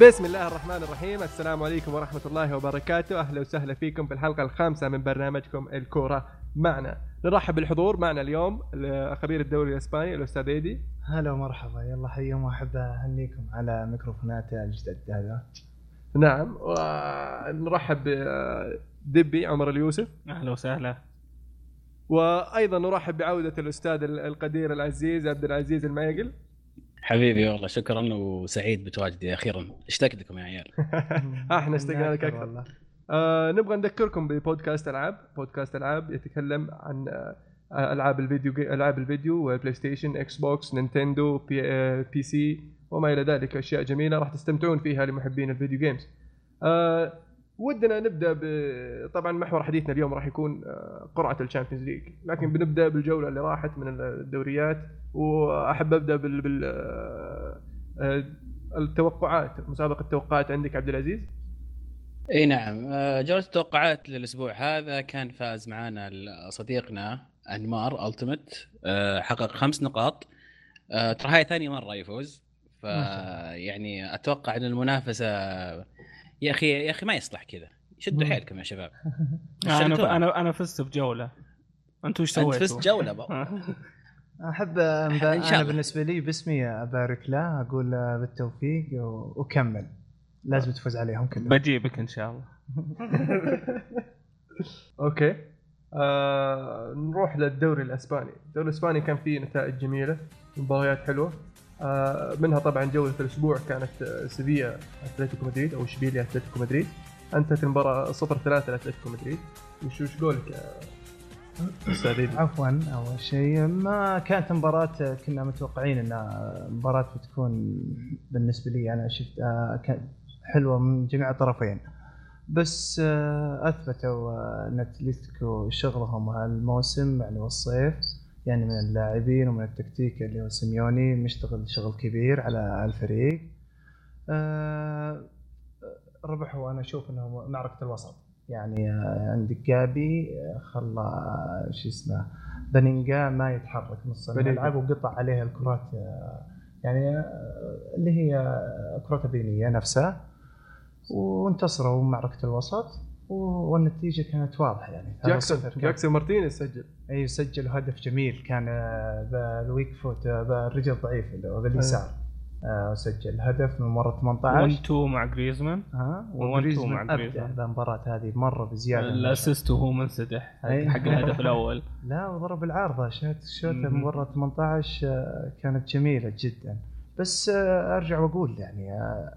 بسم الله الرحمن الرحيم. السلام عليكم ورحمة الله وبركاته. أهلا وسهلا فيكم في الحلقة الخامسة من برنامجكم الكورة معنا. نرحب بالحضور معنا اليوم خبير الدوري الإسباني الأستاذ إيدي. هلا ومرحبا. يلا حيهم واحب أهنيكم على ميكروفونات الجدد هذا. نعم. ونرحب بدبي عمر اليوسف. أهلا وسهلا. وأيضا نرحب بعودة الأستاذ القدير العزيز عبد العزيز الميقل حبيبي والله شكرا وسعيد بتواجدي أخيرا. اشتقت لكم يا عيال. إحنا اشتقنا لك أكثر. والله. آه نبغى نذكركم ببودكاست ألعاب. بودكاست ألعاب يتكلم عن آه ألعاب الفيديو ألعاب الفيديو بلاي ستيشن إكس بوكس نينتندو بي, آه PC وما إلى ذلك. أشياء جميلة راح تستمتعون فيها لمحبين ال video games آه ودنا نبدأ ب... طبعا محور حديثنا اليوم راح يكون قرعة ال Champions League. لكن بنبدأ بالجولة اللي راحت من الدوريات وأحب أبدأ بال, بال... التوقعات مسابقة التوقعات عندك عبد العزيز؟ إي نعم. جولة التوقعات للأسبوع هذا كان فاز معنا صديقنا أنمار التيمت حقق خمس نقاط. ترى هاي ثاني مرة يفوز. فيعني أتوقع إن المنافسة يا أخي يا أخي ما يصلح كذا. شدوا حيلكم يا شباب. أنا أنا أنا فزت بجولة. أنتم إيش سويتوا؟ انت فزت جولة أحب أنا بالنسبة لي باسمي أبارك له أقول بالتوفيق وكمل لازم تفوز عليهم كلهم. بجيبك إن شاء الله. أوكي. آه نروح للدوري الإسباني، الدوري الإسباني كان فيه نتائج جميلة مباريات حلوة. آه منها طبعا جوله الأسبوع كانت سيفيا أتلتيكو مدريد أو إشبيليا أتلتيكو مدريد. انتهت المباراة 0 3 لأتلتيكو مدريد. وش وش قولك عفوا أول شيء ما كانت مباراة كنا متوقعين انها مباراة بتكون بالنسبة لي أنا شفتها حلوة من جميع الطرفين. بس أثبتوا إن أتلتيكو شغلهم هالموسم يعني والصيف. يعني من اللاعبين ومن التكتيك اللي هو سيميوني مشتغل شغل كبير على الفريق. أه ربحوا أنا أشوف إنه معركة الوسط. يعني عندك جابي خلى شو اسمه بنينجا ما يتحرك نص الملعب وقطع عليه الكرات يعني اللي هي كرات البينيه نفسها. وانتصروا معركة الوسط. والنتيجة كانت واضحة يعني. جاكسون جاكسون مارتينيز سجل. أي سجل هدف جميل. كان بال weak foot بالرجل ضعيف اللي هو باليسار آه سجل هدف من برا 18 1 2 مع جريزمان. ها وجريزمان مع جريزمان. المباراه هذه مرة بزيادة ال assist وهو منسدح حق الهدف الأول. لا وضرب العارضة. شوت شوت برا 18 كانت جميلة جدا. بس أرجع وأقول يعني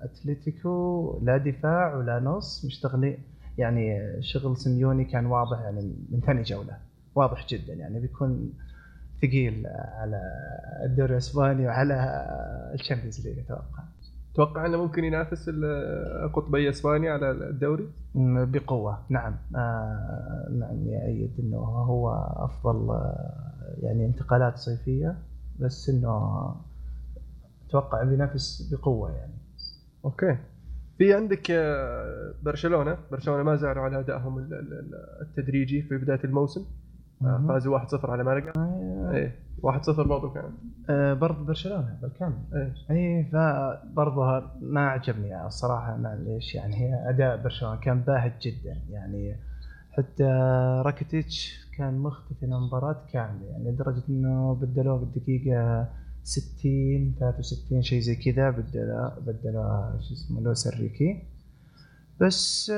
أتلتيكو لا دفاع ولا نص مشتغلين يعني شغل سيميوني كان واضح يعني من ثاني جولة واضح جدا يعني بيكون ثقيل على الدوري الإسباني وعلى ال Champions League أتوقع تتوقع إنه ممكن ينافس قطبي اسبانيا على الدوري؟ بقوة نعم. آه نعم يأيد إنه هو أفضل يعني انتقالات صيفية بس إنه أتوقع بينافس بقوة يعني. أوكي. في عندك برشلونة. برشلونة ما زالوا على أدائهم التدريجي في بداية الموسم. فازوا 1-0 على مالقا إيه 1-0 برضه كان. آه برضه برشلونة بالكامل. إيه اي فبرضه ما عجبني الصراحة معليش يعني هي أداء برشلونة كان باهت جدا. يعني حتى راكيتيتش كان مختفي من المباراه كاملة. يعني لدرجة إنه بدلوه بالدقيقة 60 63 شيء زي كذا بدلوا بدلوا شو اسمه لوس الريكي بس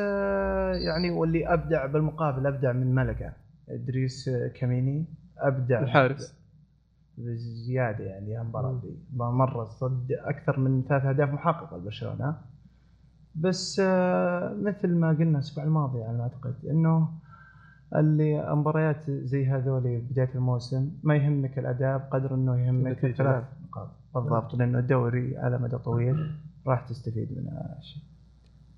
يعني واللي أبدع بالمقابل أبدع من ملقا. إدريس كاميني أبدع الحارس. بزيادة يعني المباراه دي. مرة صد أكثر من ثلاث أهداف محققة لبرشلونة. بس مثل ما قلنا الأسبوع الماضي على ما أعتقد إنه اللي مباريات زي هذول بداية الموسم ما يهمك الأداء بقدر إنه يهمك الثلاث نقاط بالضبط. لأنه الدوري على مدى طويل راح تستفيد منه شيء.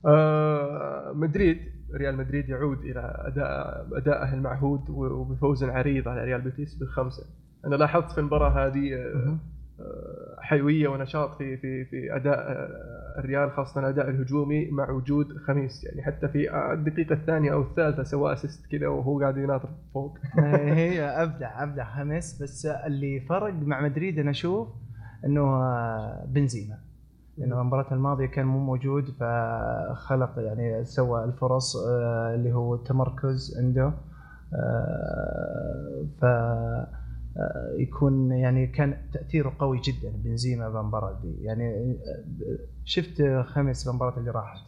آه مدريد ريال مدريد يعود إلى أداء ادائه المعهود وبفوز عريض على ريال بيتيس بالخمسه. أنا لاحظت في المباراة هذه آه حيوية ونشاط في في في أداء الريال خاصة الأداء الهجومي مع وجود خاميس. يعني حتى في الدقيقة الثانية أو الثالثة سوى assist كذا وهو قاعد يناطر فوق. هي ابدع أبدع خاميس. بس اللي فرق مع مدريد أنا أشوف إنه بنزيما. لأنه المباراة الماضية كان مو موجود فخلق يعني سوى الفرص آه، اللي هو التمركز عنده. آه، ف آه، يكون يعني كان تأثيره قوي جدا. بنزيما بالمباراه دي يعني آه، شفت خمس بالمباراه اللي راحت.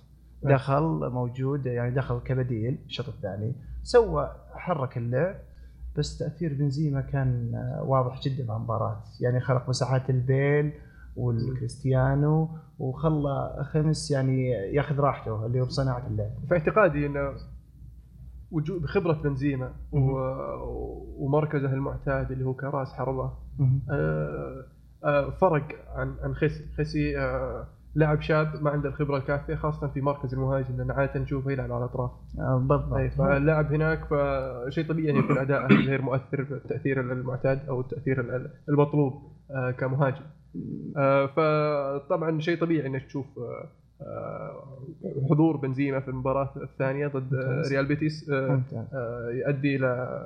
دخل موجود يعني دخل كبديل الشوط الثاني. سوى حرك اللعب بس تأثير بنزيما كان آه، واضح جدا في المباراه يعني خلق مساحات البيل والكريستيانو وخلى خمس يعني ياخذ راحته اللي هو بصناعة اللعب. في اعتقادي إنه وجود خبره بنزيما. ومركزه المعتاد اللي هو كراس حربة. آه، آه، فرق عن عن خسي خسي آه، لاعب شاب ما عنده الخبرة الكافية خاصة في مركز المهاجم لأن عادة نشوفه يلعب على الأطراف. بالضبط. اي فاللاعب هناك فشيء طبيعي أن يكون أداءه غير مؤثر بالتاثير المعتاد أو التاثير ال- المطلوب كمهاجم. فطبعا شيء طبيعي أنك تشوف حضور بنزيما في المباراة الثانية ضد آه،. ريال بيتيس آه، آه، يؤدي إلى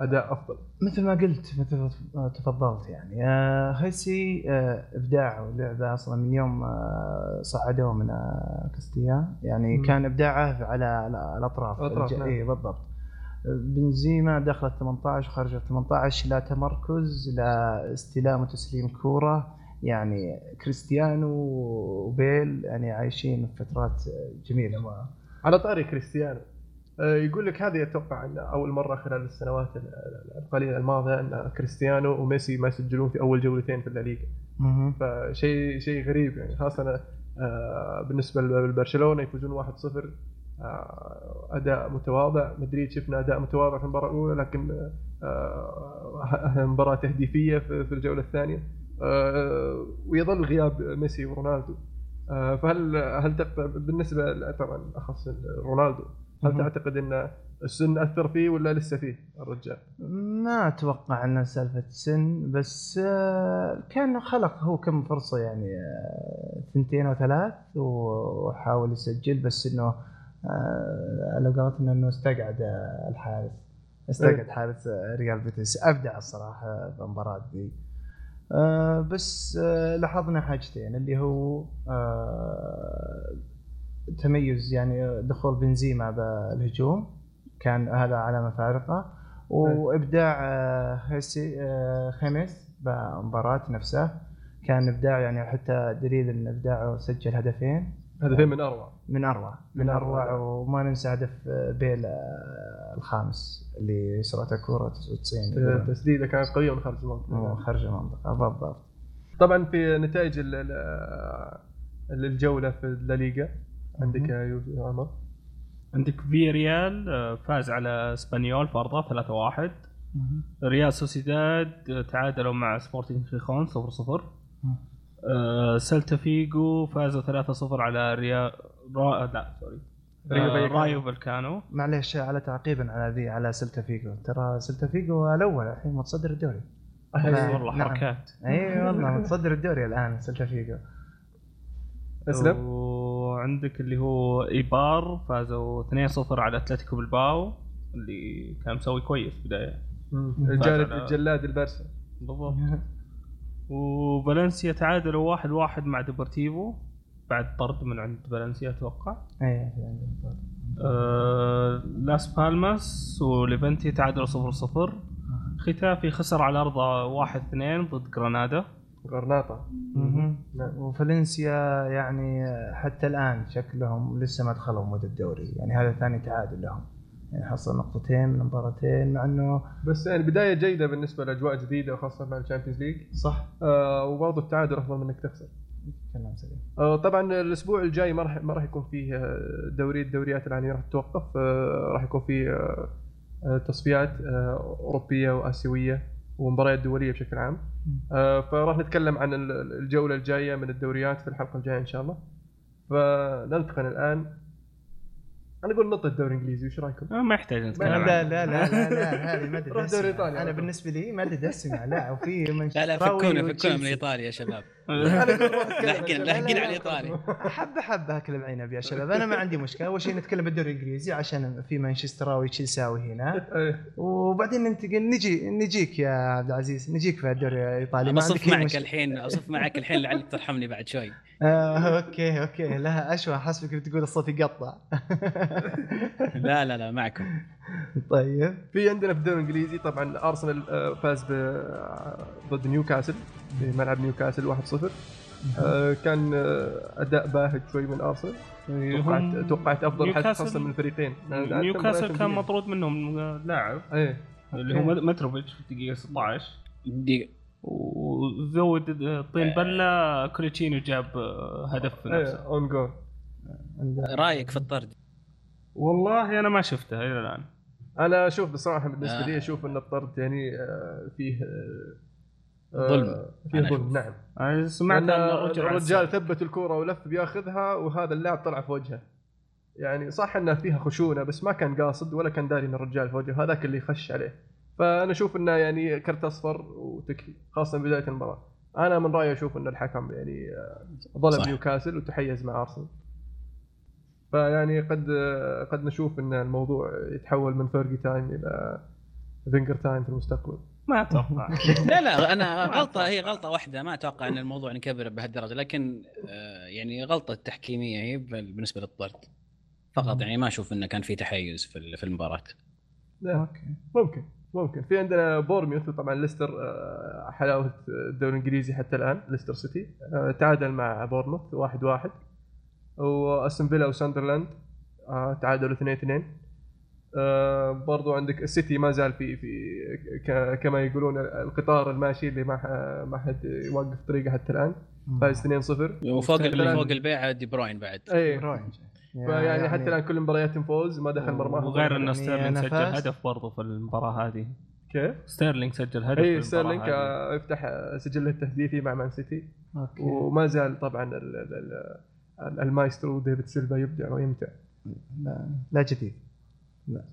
أداء أفضل. مثل ما قلت مثل ما تفضلت يعني. آه، هيسي آه، ابداعه ولعبه أصلا من يوم آه، صعدوه من آه، كاستيا. يعني مم. كان إبداعه على الأطراف. الأطراف، الج- نعم. اي بالضبط. بنزيما دخل 18 خرج 18 لا تمركز لا استلام وتسليم كورة. يعني كريستيانو وبيل يعني عايشين فترات جميلة. معه على طاري كريستيانو. آه، يقول لك هذه أتوقع إن اول مره خلال السنوات ال- ال- القليلة الماضية إن كريستيانو وميسي ما يسجلون في أول جولتين في الليغا. فشيء شيء غريب يعني خاصة آه، بالنسبة لبرشلونة يفوزون 1-0 آه، أداء متواضع. مدريد شفنا أداء متواضع في المباراة الأولى لكن مباراة تهديفية في الجولة الثانية. ويظل غياب ميسي ورونالدو. آه، فهل هل بالنسبة طبعا أخص رونالدو هل. تعتقد إن السن أثر فيه ولا لسه فيه الرجال؟ ما أتوقع إنه سالفة سن بس آه، كان خلق هو كم فرصة يعني آه، ثنتين أو ثلاث وحاول يسجل بس إنه آه، على قولتنا إنه استقعد آه، الحارس. استقعد حارس آه، ريال بيتيس. أبدع الصراحة بالمباراه دي. آه، بس آه، لاحظنا حاجتين اللي هو آه، تميز يعني دخول بنزيما بالهجوم كان هذا علامه فارقه وإبداع هيسي آه، خميس بالمباراة نفسها كان إبداع يعني حتى دليل إن إبداعه سجل هدفين. هدفين من أروع. من أروع. من أروع أروع. وما ننسى هدف آه، بيل آه، الخامس اللي سرعته كورة 99 تسديدة كانت قوية من خارج المنطقة. خرج المنطقة بالضبط. طبعا في نتائج ال- ال- الجولة في الليغا عندك يا عمر؟ عندك فياريال آه، فاز على إسبانيول في أرضه 3-1 ريال سوسيداد آه، تعادلوا مع سبورتنج خيخون 0-0 آه، سلتا فيجو فازوا 3-0 على ريال را... لا sorry. آه،. رايو فاييكانو معليش على تعقيبا على ذي على سلتا فيجو. ترى سلتا فيجو الأول الحين متصدر الدوري. نعم. والله نعم. حركات. أي والله متصدر الدوري الآن سلتا فيجو. اسلم وعندك اللي هو إيبار فازوا 2-0 على أتلتيكو بالباو اللي كان مسوي كويس بدايه الجلاد البرسا بالضبط. وفالنسيا تعادلوا واحد واحد مع ديبورتيفو بعد طرد من عند فالنسيا أتوقع. اي يعني آه لاس بالماس وليفنتي تعادلوا صفر صفر. ختافي خسر على أرضه واحد اثنين ضد جرانادا غرناطة. وفالنسيا يعني حتى الآن شكلهم لسه ما دخلوا mood الدوري يعني هذا ثاني تعادل لهم. يعني حصل نقطتين من مباراتين مع إنه بس يعني بداية جيدة بالنسبة لأجواء جديدة وخاصة مع ال Champions League. صح. آه وبرضه التعادل أفضل من إنك تخسر. كلام سليم. آه طبعا الأسبوع الجاي ما راح ما راح يكون فيه آه، دوري الدوريات العالمية راح تتوقف. آه راح يكون فيه آه آه، تصفيات آه أوروبية وآسيوية ومباريات دولية بشكل عام. آه فراح نتكلم عن ال- الجولة الجاية من الدوريات في الحلقة الجاية إن شاء الله. فننتقل الآن أنا أقول نط الدوري الإنجليزي وش رأيكم؟ آه ما يحتاج نتكلم لا. لا لا لا لا, لا هذه ما إيطاليا. أنا بالنسبة لي ما أدري اسمع لا وفي من لا لا فكونا فكونا من. إيطاليا يا شباب لاحقين لاحقين. على الايطالي حبه حبه اكل العنب يا شباب. أنا ما عندي مشكلة. أول شيء نتكلم بالدوري الإنجليزي عشان في مانشستراوي تشيلساوي هنا. إيه. وبعدين ننتقل نجي نجيك يا عبد العزيز. نجيك في الدوري الإيطالي. ما بصف عندك معك. الحين أصف معك الحين لعلك ترحمني بعد شوي. آه أوكي أوكي. لا اشوى حسبك بتقول الصوت يقطع. لا لا لا معكم. طيب. في عندنا في الدوري الإنجليزي طبعا ارسنال آه، فاز ب- ضد نيوكاسل. في ملعب نيوكاسل 1-0 آه، كان آه، أداء باهت شوي من أرسنال. توقعت هم- توقعت أفضل حتى نيوكاسل- خاصة من الفريقين. نيوكاسل كان. مطرود منهم لاعب. إيه. اللي هو متروفيتش في الدقيقة 16 دقيقة. وزود طين بلة كولوتشيني جاب هدف في إيه نفسه. own goal رأيك في الطرد؟ والله أنا ما شفته إلى الآن. أنا أشوف بصراحة بالنسبة آه. لي أشوف إن الطرد يعني آه، فيه آه، آه، ظلم. فيه أنا ظلم. نعم أنا سمعت ان الرجال. ثبت الكوره ولف بياخذها وهذا اللاعب طلع في وجهه يعني صح انها فيها خشونة بس ما كان قاصد ولا كان داري إن الرجال في وجهه هذاك اللي خش عليه فأنا أشوف إنه يعني كرت أصفر وتكفي خاصة بداية المباراة أنا من رأيي أشوف إن الحكم يعني آه، ظلم. نيوكاسل وتحيز مع أرسنال فيعني قد آه، قد نشوف إن الموضوع يتحول من فيرجي time إلى فينجر time في المستقبل ما أتوقع. لا لا أنا غلطة هي غلطة واحدة. ما أتوقع أن الموضوع نكبر بهالدرجة لكن آه، يعني غلطة تحكيمية هي بالنسبة للطرد. فقط يعني ما أشوف انه كان في تحيز في ال- في المباراة. لا. okay. ممكن ممكن. في عندنا بورميوث طبعا ليستر حلاوه الدوري الإنجليزي حتى الآن ليستر سيتي. آه، تعادل مع بورموث واحد واحد. وأستون فيلا وساندرلاند آه، تعادلوا 2 2 آه، برضو عندك السيتي ما زال في في ك- كما يقولون القطار الماشي اللي ما ما حد يوقف طريقه حتى الآن. فاز 2 0 وفوق فوق البيع دي بروين بعد. اي بروين. فيعني حتى الآن كل مبارياتهم فوز ما دخل مرماه وغير انه يعني ستيرلينج سجل. هدف برضه في المباراة هذه. كيف؟ ستيرلينج سجل هدف اي ستيرلينج هذه. آه، يفتح آه، سجله التهديفي مع مان سيتي. okay. وما زال طبعا ال- ال- ال- ال- المايسترو ديفيد سيلفا يبدع ويمتع. لا, لا جديد.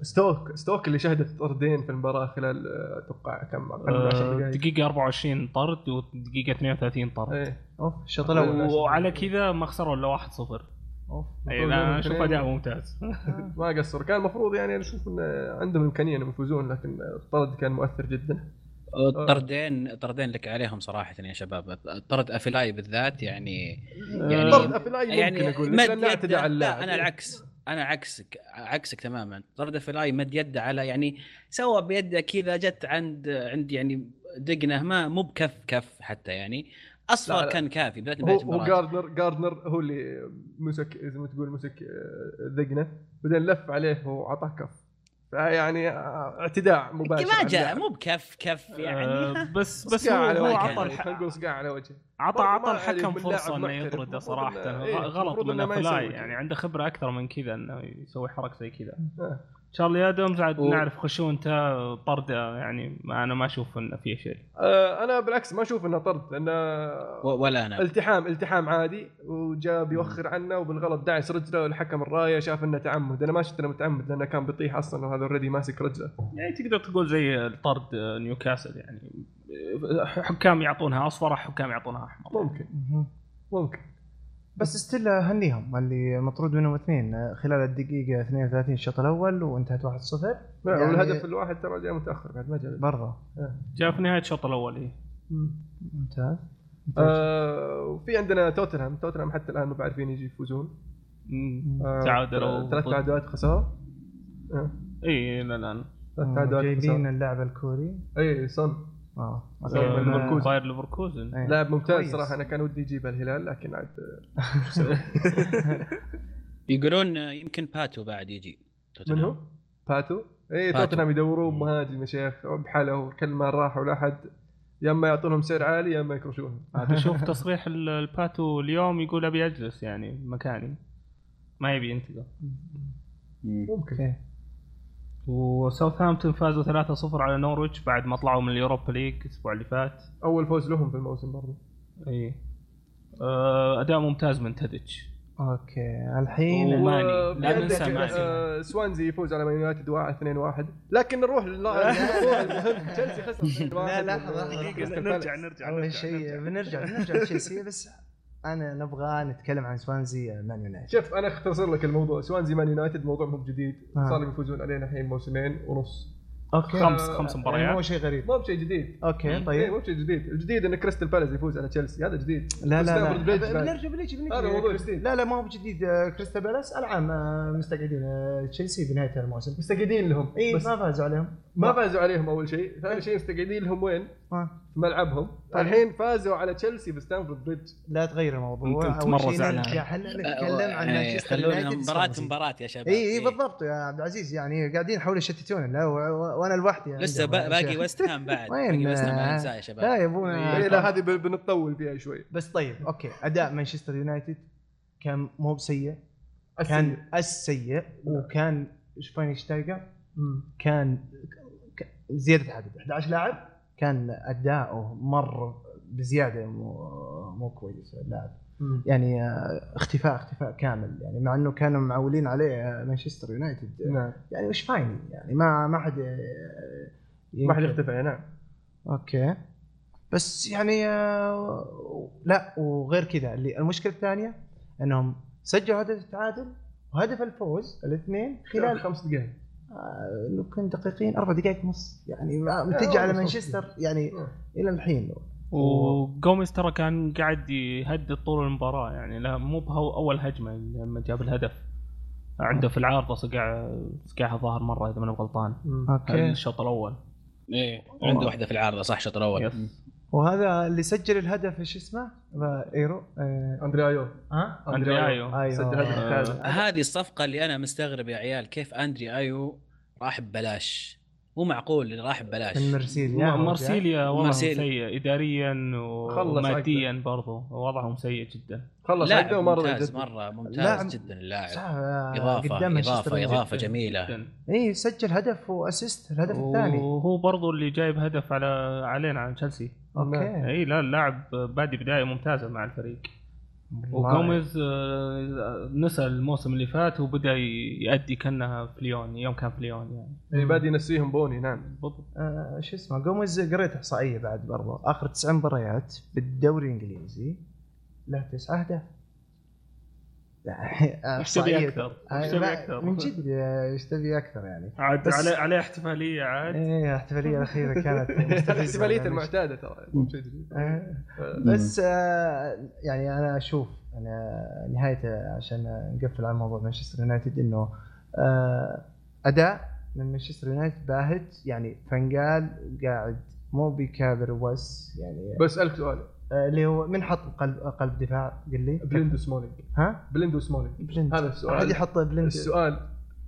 ستوك ستوك اللي شهدت طردين في المباراة خلال آه، أتوقع كم أقل من 10 آه، دقائق دقيقة 24 طرد ودقيقة 32 طرد. إيه. أوف الشوط الأول وعلى كذا ما خسروا إلا 1-0 أوف لا أشوف أداء ممتاز. ما قصر كان المفروض يعني أنا أشوف إن عندهم إمكانية إنهم يفوزون لكن الطرد كان مؤثر جدا. الطردين طردين لك عليهم صراحة يا شباب. طرد أفيلاي بالذات يعني يعني طرد أفيلاي ممكن يعني أقول لك يده. اعتدى على اللاعب. لا أنا العكس. أنا عكسك عكسك تماما. طرد أفيلاي مد يده على يعني سوى بيده كذا جت عند عند يعني دقنه ما مو بكف كف حتى يعني. أصفر لا. كان كافي بدايه هو هو جاردنر جاردنر هو اللي مسك زي ما تقول مسك آه، ذقنه بعدين لف عليه وعطاه كف. فيعني آه، اعتداء مباشر ما جاء. مو بكف كف يعني. آه، بس بس هو عطى نقول صقاع على وجهه. عطى عطى الحكم فرصة إنه. يطرده صراحة. إيه، غلط من يسوي يعني عنده خبرة أكثر من كذا إنه يسوي حركة زي كذا. آه. تشارلي ادمز عاد و- نعرف خشونته طرده يعني ما أنا ما أشوف انه فيه شيء. آه، أنا بالعكس ما أشوف انه طرد لأنه و- ولا أنا. التحام التحام عادي وجاء بيوخر عنه وبالغلط دعس رجله والحكم الراية شاف انه تعمد. أنا ما شفت إنه متعمد لأنه كان بيطيح أصلا وهذا already ماسك رجله. يعني تقدر تقول زي طرد نيوكاسل يعني حكام يعطونها أصفر حكام يعطونها أحمر. ممكن. ممكن. بس still هنيهم اللي مطرود منهم اثنين. خلال الدقيقة 32 الشوط الأول وانتهت 1-0 لا يعني- والهدف الواحد ترى جاء متأخر بعد ما جاء. برضه جاء في نهاية الشوط الأول إيه. ممتاز. آه وفي عندنا توتنهام. توتنهام حتى الآن ما بعرفين يجي يفوزون. آه تعادلوا ثلاث تعادلات آه، اي إلى الآن. ثلاث تعادلات جايبين اللاعب الكوري. اي صن آه. آه، آه، ليفركوزن. باير ليفركوزن. إيه. لاعب ممتاز كويس. صراحة. أنا كان ودي يجيب الهلال لكن عاد يقولون يمكن باتو بعد يجي. من هو؟ باتو؟ اي باتو. توتنهام يدوروا مهاجم يا شيخ. بحاله كل ما راح ولا حد يا إما يعطونهم سعر عالي يا إما يكرشونهم. عاد أشوف تصريح ال- الباتو اليوم يقول أبي أجلس يعني مكاني. ما يبي ينتقل. ممكن. okay وساوثهامبتون فازوا 3-0 على نورويتش بعد ما طلعوا من اليوروبا ليج الأسبوع اللي فات أول فوز لهم في الموسم برضو إي آه، أداء ممتاز من تاديتش okay الحين وما- ماني. لا ننسى ماني. آه، سوانزي يفوز على مان يونايتد 2 1 لكن نروح لل- نروح المهم تشيلسي خسر 2-1 لا، لحظة. كريستال نرجع. نرجع أول نرجع شيء بنرجع بنرجع لتشيلسي بس أنا نبغى نتكلم عن سوانزي مان يونايتد. شوف أنا اختصر لك الموضوع. سوانزي مان يونايتد موضوع مو جديد. آه. صار لهم يفوزون علينا الحين موسمين ونص. okay. خمس خمس يعني مو مباريات شيء غريب. مو بشيء جديد. okay إيه، طيب. مو بشيء جديد. الجديد إن كريستال بالاس يفوز على تشيلسي. هذا جديد. لا لا لا. بنرجع بنجي هذا موضوع جديد. لا لا ما هو بجديد. آه، كريستال بالاس العام آه، مستقعدين آه، تشيلسي بنهايه الموسم. مستقعدين لهم. إي بس ما فازوا عليهم. ما فازوا عليهم أول شيء. ثاني شيء مستقعدين لهم وين؟ آه. في ملعبهم. طيب. الحين فازوا على تشيلسي بستانفورد بريدج. لا تغير الموضوع. مرة شيء زعلان. إحنا نتكلم عن إيه، مانشستر خلونا يونايتد. مباراة سوانزي. مباراة يا شباب. اي اي إيه. بالضبط يا عبد العزيز. يعني قاعدين يحاولوا يشتتون لا وأنا لوحدي لسه عندهم با- باقي. ويست هام بعد. وين؟ باقي ويست هام ما ننساه يا شباب. لا يا أبونا. إيه، لا هذه ب- بنطول فيها شوي. بس طيب okay. أداء مانشستر يونايتد كان مو بسيء. كان السيء وكان شفاينشتايجر كان زيادة عدد 11 لاعب. كان أداؤه مر بزيادة مو مو كويس اللاعب يعني آه، اختفاء اختفاء كامل. يعني مع إنه كانوا معولين عليه آه، مانشستر يونايتد. نعم. يعني شفايني؟ يعني ما ما حد آه، ما حد. يختفي نعم. أوكي. بس يعني لا وغير كذا اللي المشكلة الثانية إنهم سجلوا هدف التعادل وهدف الفوز الاثنين خلال خمس دقائق لو كان دقيقين أربع دقائق ونص. يعني ما- لا، تجي على مانشستر يعني إلى الحين. وجوميز ترى كان قاعد يهدد طول المباراة. يعني لا مو بهو أول هجمة لما جاب الهدف. عنده في العارضة صقع صقعها ظاهر مرة إذا ماني غلطان. okay. الشوط الأول. إيه عنده واحدة في العارضة صح الشوط الأول. وهذا اللي سجل الهدف إيش اسمه؟ ايرو آه، اندري ايو ها؟ أندري ايو. أيوه. سجل هدف آه. هذه الصفقة اللي أنا مستغرب يا عيال كيف اندري ايو راح ببلاش؟ مو معقول اللي راح ببلاش مرسيليا. مرسيليا وضعهم مرسيليا. سيء اداريا وماديا برضو وضعهم سيء جدا. خلص لاعب ممتاز. مرة ممتاز جدا اللاعب. صح، آه، إضافة إضافة. اضافه جميلة. جدا. اي سجل هدف و assist الهدف الثاني. وهو برضو اللي جايب هدف على علينا عن تشيلسي. okay. اي لا اللاعب بادي بداية ممتازة مع الفريق. وجوميز آه، نسى الموسم اللي فات وبدأ يأدي كانها في ليون يوم كان في ليون يعني. يعني بادي ينسيهم بوني نعم. بالضبط. آه شو اسمه جوميز قريت احصائيه بعد برضو. آخر تسع مباريات بالدوري الإنجليزي له تسع أهداف. إيش تبي إحصائية. أكثر؟ إيش تبي أكثر؟ من جد إيش تبي أكثر يعني. عاد بس- عليه عليه احتفالية عاد. إيه الاحتفاليه الاخيره كانت. الاحتفاليه يعني. المعتادة ترى جديد. آه، بس آه، يعني أنا أشوف أنا نهايه عشان نقفل على موضوع مانشستر يونايتد إنه آه، أداء من مانشستر يونايتد باهت. يعني فنقال قاعد مو بكابر وبس يعني بسالك سؤال. اللي هو من حط قلب قلب دفاع؟ قل لي. بليند وسمولينج ها؟ بليند وسمولينج بليند هذا السؤال. احد يحط بليند السؤال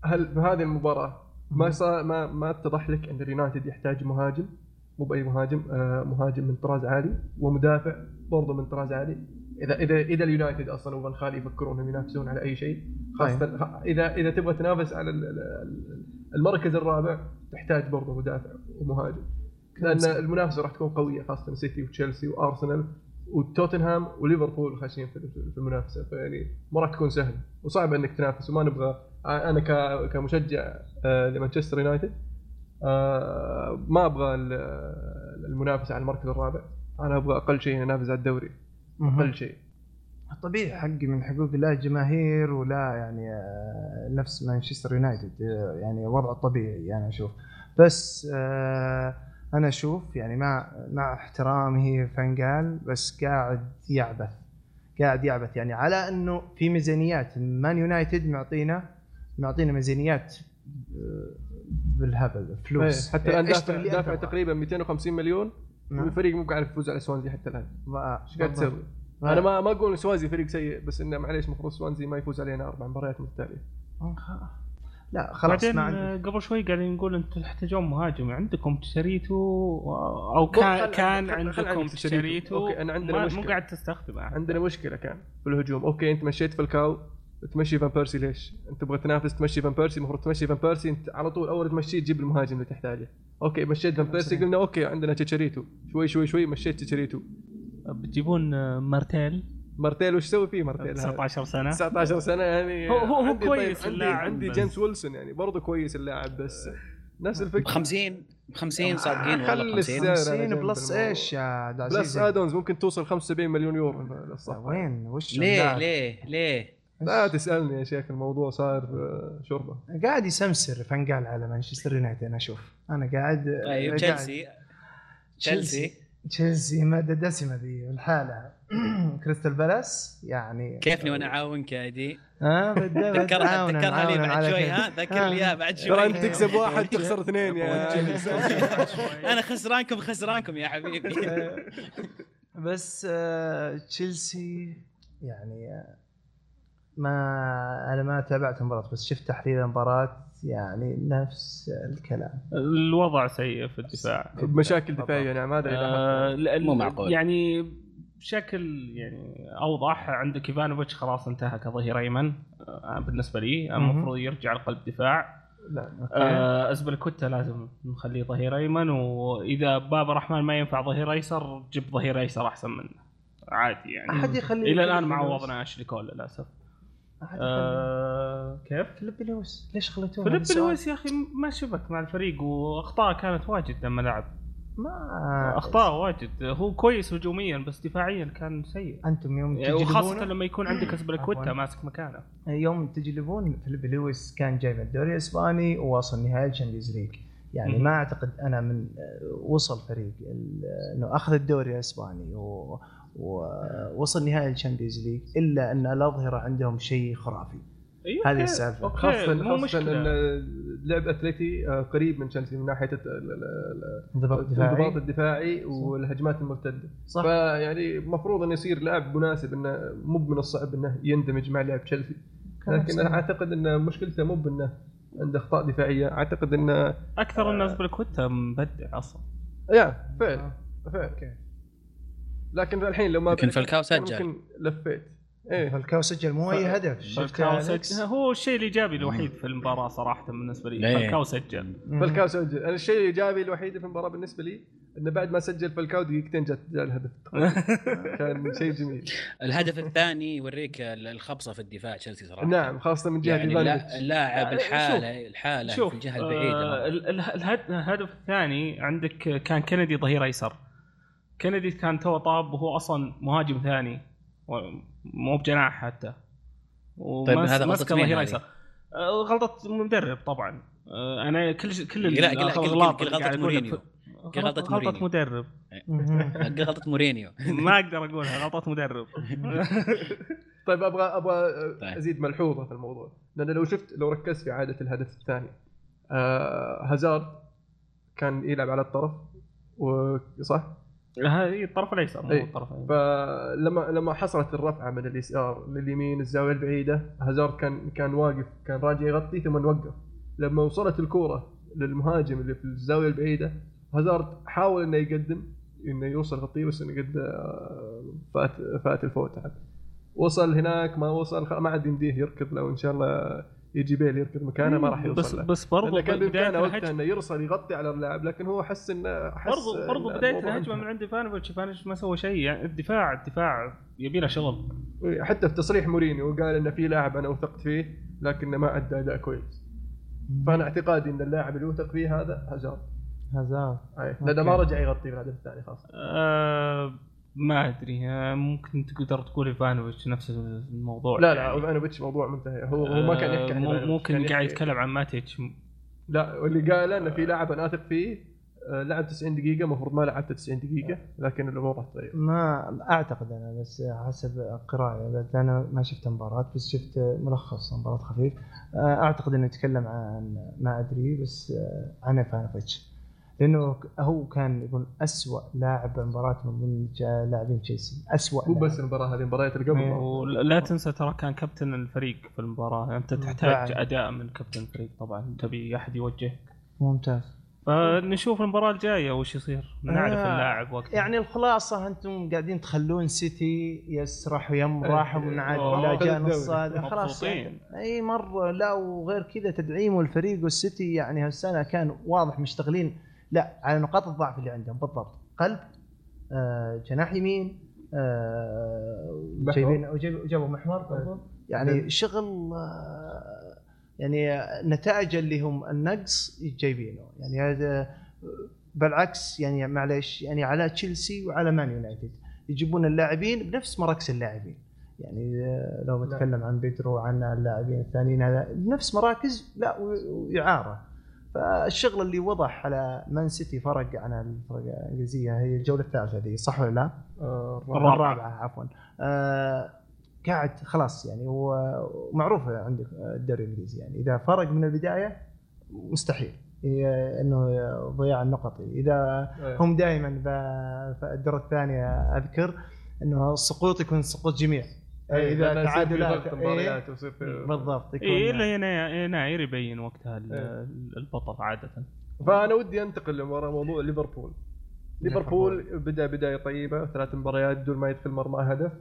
هل بهذه المباراة ما صار ما ما اتضح لك أن اليونايتد يحتاج مهاجم؟ مو بأي مهاجم آه مهاجم من طراز عالي ومدافع برضه من طراز عالي. اذا اذا إذا اليونايتد أصلا وفان خال يفكرون إنهم ينافسون على أي شيء خاصة خ- اذا إذا تبغى تنافس على ال- ال- المركز الرابع تحتاج برضه مدافع ومهاجم. لأن المنافسة راح تكون قوية خاصة سيتي وتشيلسي وأرسنال وتوتنهام وليفربول خاشين في المنافسة. فيعني ما راح تكون سهله وصعب إنك تنافس وما نبغى أنا كمشجع آه، لمانشستر يونايتد آه، ما أبغى ال- المنافسة على المركز الرابع. أنا أبغى أقل شيء ننافس على الدوري. أقل شيء. طبيعي حقي من حقوق لا جماهير ولا يعني آه، نفس مانشستر يونايتد. يعني وضع طبيعي أنا أشوف. بس آه، أنا أشوف يعني مع مع احترامه فانقال بس قاعد يعبث قاعد يعبث يعني على إنه في ميزانيات. مان يونايتد معطينا معطينا ميزانيات آه، بالهبل فلوس. إيه، حتى الآن دافع دافع تقريبا 250 مليون نعم. والفريق مو قاعد يفوز على سوانزي حتى الآن. إيش قاعد تسوي؟ أنا ما ما أقول سوانزي فريق سيء بس إنه معليش المفروض سوانزي ما يفوز علينا أربع مباريات متتاليه لا خلاص بعدين ما عندي. قبل شوي قاعدين نقول أنتم تحتاجون مهاجم. عندكم تشيتشاريتو أو كان خل- كان خل- خل عندكم تشيتشاريتو. تشيتشاريتو okay، أنا عندنا ما- مو مشكلة. قاعد تستخدمه. عندنا مشكلة كان في الهجوم okay أنت مشيت فالكاو تمشي فان بيرسي ليش؟ أنت تبغى تنافس تمشي فان بيرسي. المفروض تمشي فان بيرسي. أنت على طول أول تمشيه تجيب المهاجم اللي تحتاجه. okay مشيت فان بيرسي. قلنا okay عندنا تشيتشاريتو. شوي شوي شوي مشيت تشيتشاريتو. بتجيبون مارسيال. مارسيال وش يسوي فيه مارسيال هذا؟ 19 سنة. 19 سنة يعني. هو- هو- هو عندي كويس طيب عندي, اللاعب عندي. جيمس ويلسون يعني برضه كويس اللاعب بس نفس ب الفكرة. 50 ب 50 صادقين والله 50 السعر. على 50 جنب بلس. إيش يا عبد بلس آدونز ممكن توصل 75 مليون يورو. وين؟ وش ليه؟ ليه؟ ليه؟ لا تسألني يا شيخ الموضوع صار آه، شوربة. قاعد يسمسر فنقال على مانشستر يونايتد أنا أشوف. أنا قاعد طيب قاعد- تشيلسي. تشيلسي. تشيلسي مادة دسمة ذي الحالة. كريستال بالاس يعني كيفني وأنا أعاونك يا أيدي؟ ها بدأ ذكرها ذكرها لي بعد شوي ها؟ ذكر لي اياها بعد شوي. ترى أنت تكسب واحد تخسر اثنين يا أنا خسرانكم خسرانكم يا حبيبي. بس آه، تشيلسي يعني آه، ما أنا ما تابعت المباراة بس شفت تحليل المباراة. يعني نفس الكلام. الوضع سيء في الدفاع. مشاكل دفاعية نعم هذا اللي آه، مو معقول. يعني بشكل يعني أوضح عندك إيفانوفيتش خلاص انتهى كظهير أيمن آه، بالنسبة لي. المفروض يرجع لقلب دفاع. لا آه أزبيليكويتا لازم نخليه ظهير أيمن وإذا بابا رحمن ما ينفع ظهير أيسر جيب ظهير أيسر أحسن منه. عادي يعني. أحد يخلي إلى الآن ما عوضنا اشلي كول للأسف. آه كيف؟ فيليب لويس ليش خليتوه فيليب؟ لويس يا أخي ما شبك مع الفريق وأخطاء كانت واجد لما لعب ما أخطاء واجد هو كويس هجوميا بس دفاعيا كان سيء أنتم يوم يعني وخاصة تجلبون لما يكون عندك أزبيليكويتا. ماسك مكانه يوم تجلبون فيليب لويس كان جاي من الدوري الإسباني وواصل نهائي ال Champions League يعني. ما أعتقد أنا من وصل فريق إنه أخذ الدوري الإسباني و- ووصل نهائي ال Champions League إلا أن الاظهره عندهم شيء خرافي. أيوة هذه مو خاصة مشكلة. إن لعب اتلتي آه، قريب من تشيلسي من ناحية ال- ال- ال- انضباط الانضباط دفاعي الدفاعي والهجمات المرتدة. صح. فيعني المفروض انه يصير لاعب مناسب إنه مو من الصعب إنه يندمج مع لعب تشيلسي. لكن أنا أعتقد إن مشكلته مو بإنه عنده أخطاء دفاعية أعتقد إنه أكثر الناس بالكوتا مبدع أصلا. يا فعل. فعل. لكن الحين لو ما لكن فالكاو سجل. ممكن لفيت. إيه. فالكاو سجل مو أي هدف. فالكاو؟ سجل. هو الشيء الإيجابي الوحيد في المباراة صراحة بالنسبة لي؟ فالكاو سجل. فالكاو سجل. أنا الشيء الإيجابي الوحيد في المباراة بالنسبة لي إنه بعد ما سجل فالكاو دقيقتين جت جاء الهدف. كان شيء جميل. الهدف الثاني يوريك الخبصة في الدفاع تشيلسي صراحة. نعم خاصة من جهة يعني اللاعب يعني الحاله الحالة في الجهة آه البعيده ال- ال- الهد- الهدف الثاني عندك كان كندي ظهير أيسر. كندي كان تو طاب وهو أصلا مهاجم ثاني مو بجناح حتى طيب، هذا غلطة مسكه مين ظهير؟ ايسر آه، غلطة مدرب طبعا آه، أنا كل ش- كل لا، قاعد أقولها مورينيو. غلطة غلطة مورينيو. مدرب. غلطة مورينيو ما أقدر أقولها غلطة مدرب طيب أبغى أبغى طيب. أزيد ملحوظة في الموضوع لأن لو شفت لو ركزت في عادة الهدف الثاني آه هازارد كان يلعب على الطرف وصح هذه الطرف الأيسر مو. الطرف. فلما لما حصلت الرفعة من اليسار لليمين الزاوية البعيدة هازارد كان كان واقف كان راجع يغطي ثم وقف لما وصلت الكورة للمهاجم اللي في الزاوية البعيدة هازارد حاول إنه يقدم إنه يوصل يغطيه بس إنه قد آه، فات فات الفوت. وصل هناك ما وصل ما عاد يمديه يركض لو إن شاء الله يجي بيل يركض مكانه ما راح بس يوصل له. بس برضو لأنه كان بداية بإمكانه وقتها الهجمة. إنه يرسل يغطي على اللاعب لكن هو حس انه حس برضو برضو إن بدايه الهجمة. من عند إيفانوفيتش إيفانوفيتش ما سوى شيء يعني الدفاع الدفاع يبي له شغل. حتى في تصريح مورينيو قال ان في لاعب أنا وثقت فيه لكنه ما أدى أداء كويس. فأنا اعتقادي إن اللاعب اللي وثق فيه هذا هازارد. هازارد. لأنه ما رجع يغطي في الهدف الثاني خاصه آه ما أدري آه ممكن تقدر تقول ايفانوفيتش نفس الموضوع. لا لا يعني. ايفانوفيتش موضوع منتهي. هو هو ما كان يحكي عن آه، مو- إيفانوفيتش، ممكن قاعد يحكي- يتكلم عن ماتيتش. لا واللي قاله انه في لاعب أنا أثق فيه آه، لعب 90 دقيقة المفروض ما لعبت 90 دقيقة لكن الأمور راح تتغير. ما أعتقد أنا بس حسب قراءه بس أنا ما شفت مباراة بس شفت ملخص مباراة خفيف. أعتقد إنه يتكلم عن ما أدري بس عن إيفانوفيتش لأنه هو كان يقول اسوء لاعب بالمباراه من لاعبين تشيلسي اسوء مو. بس المباراة هذه المباريات اللي قبل إيه. ولا تنسى ترى كان كابتن الفريق في المباراة أنت تحتاج. أداء من كابتن الفريق طبعا تبي أحد يوجهك ممتاز فنشوف المباراة الجاية وش يصير نعرف آه، اللاعب وقتها يعني الخلاصة أنتم قاعدين تخلون سيتي يسرح ويمرح ومن عاد أوه. لا جاء. نص هذا خلاص. يعني أي مرة لا وغير كذا تدعيم الفريق والسيتي يعني هالسنة كان واضح مشتغلين لا على نقاط الضعف اللي عندهم بالضبط. قلب آه جناح يمين آه،. جايبين وجابوا محور برضو. يعني شغل آه، يعني النتائج اللي هم النقص جايبينه. يعني هذا بالعكس يعني معليش يعني على تشيلسي وعلى مان يونايتد. يجيبون اللاعبين بنفس مراكز اللاعبين. يعني آه، لو بتكلم عن بيدرو عن اللاعبين الثانيين هذا بنفس مراكز لا و- وإعارة. فالشغل اللي وضح على مان سيتي فرق عن الفرق الإنجليزية هي الجولة الثالثة دي صح ولا لا؟ آه، الرابعة. الرابعة عفوا آه قاعد خلاص يعني هو معروف عندك الدوري الإنجليزي يعني إذا فرق من البداية مستحيل إنه ضياع النقط إذا إيه. هم دائما في الدور الثاني أذكر إنه السقوط يكون سقوط جميع إيه، إذا تعادلات ضغط إيه، مباريات ويصير في بالضبط يكون اي إلى يناير يبين وقتها ال- إيه. البطل عادة. فأنا ودي أنتقل لموضوع موضوع ليفربول. ليفربول. بدا بدايه طيبة ثلاث مباريات بدون ما يدخل مرمى هدف.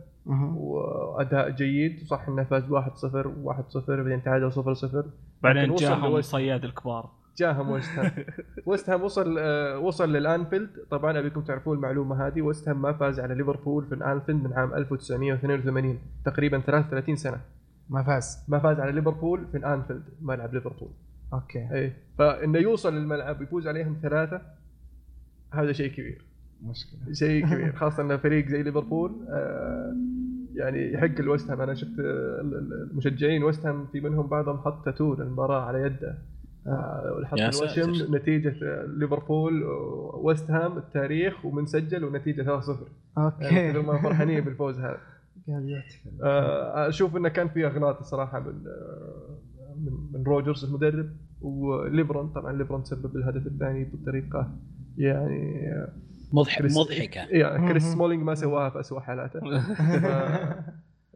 وأداء جيد صح إنه فاز 1-0 و1-0 بعدين تعادل 0-0 بعدين جاهم صياد الكبار. جاهم ويست هام. ويست هام وصل آه، وصل للأنفيلد. طبعا أبيكم تعرفون المعلومة هذه. ويست هام ما فاز على ليفربول في الأنفيلد من عام 1982 تقريبا 33 سنة. ما فاز. ما فاز على ليفربول في الأنفيلد ملعب ليفربول. okay. اي فإنه يوصل للملعب ويفوز عليهم ثلاثة هذا شيء كبير. مشكلة. شيء كبير خاصة إنه فريق زي ليفربول آه، يعني يحق الويست هام. أنا شفت ال- ال- المشجعين ويست هام في منهم بعضهم حط تاتو للمباراة على يده. حط يا الوشم ساتر. نتيجة آه، ليفربول ويست هام التاريخ ومنسجل ونتيجة 3-0 يعني كثر أوكي ما فرحانين بالفوز هذا. آه، أشوف إنه كان في أغلاط الصراحة من آه، من, من روجرز المدرب وليبرون. طبعا ليبرون تسبب الهدف الثاني بطريقه يعني آه، مضحك كريس- مضحكة. يعني كريس. سمولينج ما سواها في اسوء حالاته. آه،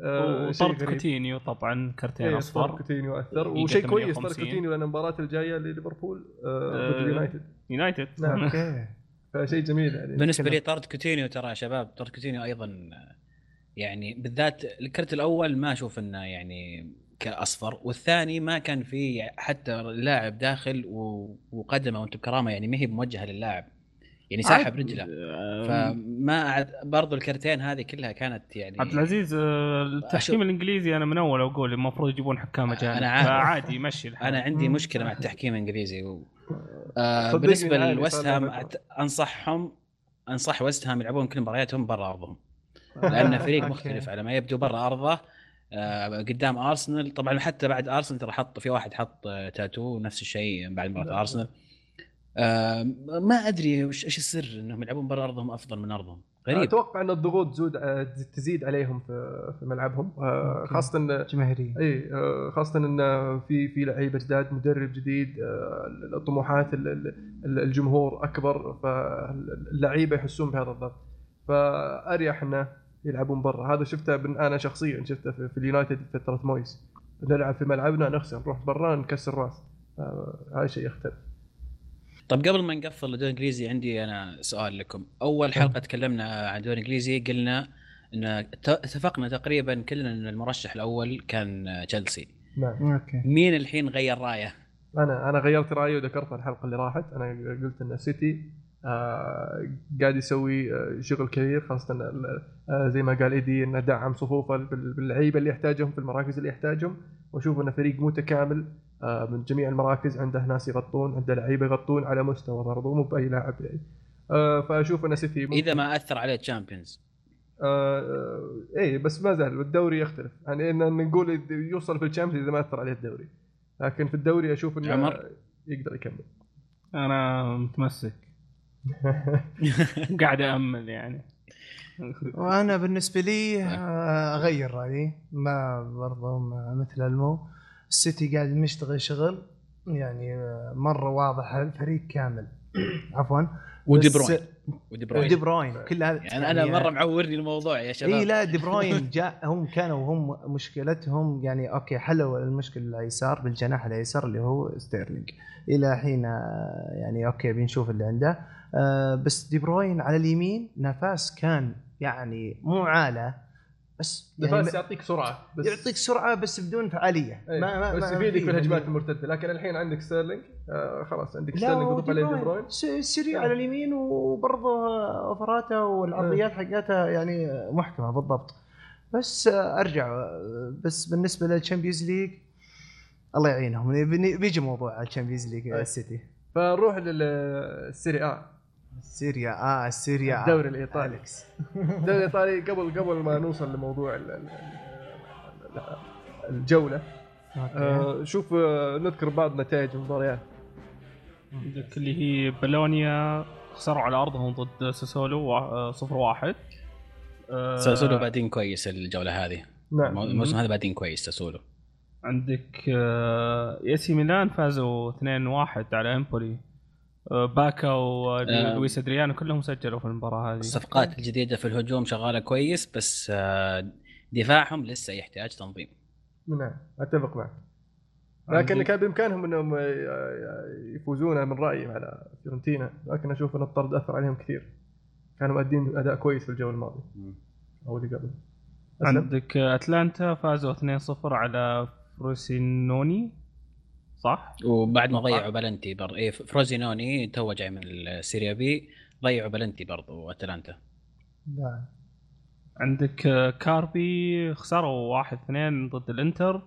وطرد غريب. كوتينيو طبعا كرتين إيه، أصفر. كوتينيو اثر وشيء كويس طرد 150. كوتينيو لأن المباراه الجاية لليفربول آه، ضد آه، اليونايتد. يونايتد. نعم. okay. فشيء جميل يعني. بالنسبة لي طرد كوتينيو ترى يا شباب طرد كوتينيو أيضا يعني بالذات الكرت الأول ما أشوف إنه يعني كأصفر والثاني ما كان في حتى اللاعب داخل وقدمه وانت بكرامة يعني ما هي موجهة للاعب. يعني ساحب رجله. آه، فما أعد- برضو الكرتين هذه كلها كانت يعني عبد العزيز آه، التحكيم أشوف- الإنجليزي أنا من أول أقول المفروض يجيبون حكام اجانب أنا عارف. عادي يمشي الحال. أنا عندي. مشكلة مع التحكيم الإنجليزي. و... آه بالنسبة لها هام انصحهم أنصح ويست هام يلعبون كل مبارياتهم برا أرضهم. لأن فريق. مختلف على ما يبدو برا أرضه. آه قدام أرسنال طبعا حتى بعد أرسنال ترى حط في واحد حط آه، تاتو نفس الشيء بعد مباراة أرسنال. آه ما أدري وش إيش السر إنهم يلعبون برا أرضهم أفضل من أرضهم. غريب. أتوقع إن الضغوط زود آه، تزيد عليهم في في ملعبهم. آه،. خاصة إن جماهيرية. إي آه، خاصة إن في في لعيبة جداد مدرب جديد آه، الطموحات ال- ال- ال- الجمهور أكبر فاللعيبة يحسون بهذا الضغط. فأريح إنه يلعبون برا. هذا شفته بن- أنا شخصيا شفته في, في اليونايتد في فترة مويس. نلعب في ملعبنا نخسر نروح برا نكسر راس. آه، هذا شيء يختلف. طب قبل ما نقفل الدوري الانجليزي عندي أنا سؤال لكم. أول حلقة تكلمنا عن الدوري الانجليزي قلنا إن ات- اتفقنا تقريبا كلنا إن المرشح الأول كان تشيلسي. نعم. okay. مين الحين غير رأيه؟ أنا أنا غيرت رأيي وذكرتها الحلقة اللي راحت. أنا قلت إن سيتي آه قاعد يسوي آه شغل كبير خاصة ال- آه زي ما قال إيدي إنه دعم صفوفه بال- باللعيبة اللي يحتاجهم في المراكز اللي يحتاجهم. وأشوف انه فريق متكامل من جميع المراكز عنده ناس يغطون عنده لعيبة يغطون على مستوى برضو مو بأي لاعب يعني. آه فأشوف أن سيتي ممكن- إذا ما أثر عليه Champions آه آه إيه بس ما زال الدوري يختلف. يعني ان إن نقول يوصل في الشامبيونز إذا ما أثر عليه الدوري. لكن في الدوري أشوف إنه عمر؟ يقدر يكمل. أنا متمسك. قاعد امل يعني. وأنا بالنسبة لي آه، أغير رأيي. ما برضو ما- مثل المو. السيتي قاعد مشتغل شغل يعني مرة واضح الفريق كامل. عفوا. ودي بروين. ودي ودي بروين. كل هذا يعني أنا مرة معورني الموضوع يا شباب. إي لا دي بروين جاء هم كانوا هم مشكلتهم يعني okay حلوا المشكلة اليسار بالجناح الايسر اللي هو ستيرلينج. إلى حين يعني أوكي بنشوف اللي عنده. آه، بس دي بروين على اليمين نافاس كان يعني مو عالة. بس يعني يعطيك سرعة بس يعطيك سرعة بس بدون فعالية. إيه، ما ما بس يفيدك في الهجمات المرتدة. لكن الحين عندك ستيرلينج. آه خلاص عندك ستيرلينج وضيف عليه دي بروين سريع على اليمين وبرضه أوفراته والعرضيات حقتها يعني محكمة بالضبط. بس أرجع بس بالنسبة لل Champions League الله يعينهم. بيجي موضوع ال Champions League. السيتي. فنروح للسيري آ. سيريا. آه السيريا الدوري الإيطالي. أليكس. الدوري الإيطالي قبل قبل ما نوصل لموضوع ال- ال- ال- الجوله. آه شوف آه نذكر بعض نتائج المباريات. عندك اللي هي بولونيا خسروا على أرضهم ضد ساسولو وا- صفر واحد. آه، ساسولو بادين كويس الجولة هذه. نعم. الموسم هذا بادين كويس ساسولو. عندك آه، إي سي ميلان فازوا 2-1 على إمبولي. آه، باكا ولويس أدريانو كلهم سجلوا في المباراة هذه. الصفقات الجديدة في الهجوم شغالة كويس بس آه، دفاعهم لسه يحتاج تنظيم. نعم أتفق معك. لكن كان بإمكانهم إنهم آه، يفوزون من رأيي على فيورنتينا لكن أشوف إن الطرد أثر عليهم كثير. كانوا مؤدين أداء كويس في الجولة الماضية. أو اللي قبل؟ عندك آه، أتلانتا فازوا 2-0 على فروسينوني. صح؟ وبعد ما ضيعوا بلنتي برضه إيه فروسينوني تو جاي من السيريا بي ضيعوا بلنتي برضه اتلانتا لا. عندك آه، كاربي خسروا 1-2 ضد الإنتر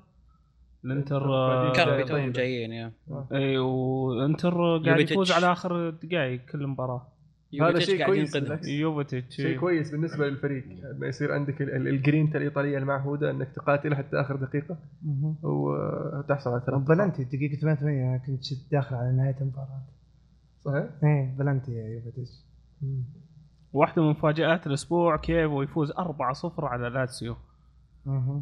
الإنتر آه، كاربي طيب. توهم جايين يا اي وإنتر قاعد. يفوز على آخر دقائق كل مباراة يوفيتيتش قاعد كويس. يوفيتيتش كويس بالنسبة للفريق لما يصير عندك ال- ال- الجرينتا الإيطالية المعهودة إنك تقاتل حتى آخر دقيقة. وتحصل على ثلاث بلنتي دقيقة 88 أنا كنت داخل على نهاية المباراة. صحيح؟ إيه بلنتي يا يوفيتيتش. واحدة من مفاجآت الأسبوع كيفو يفوز 4-0 على لاتسيو.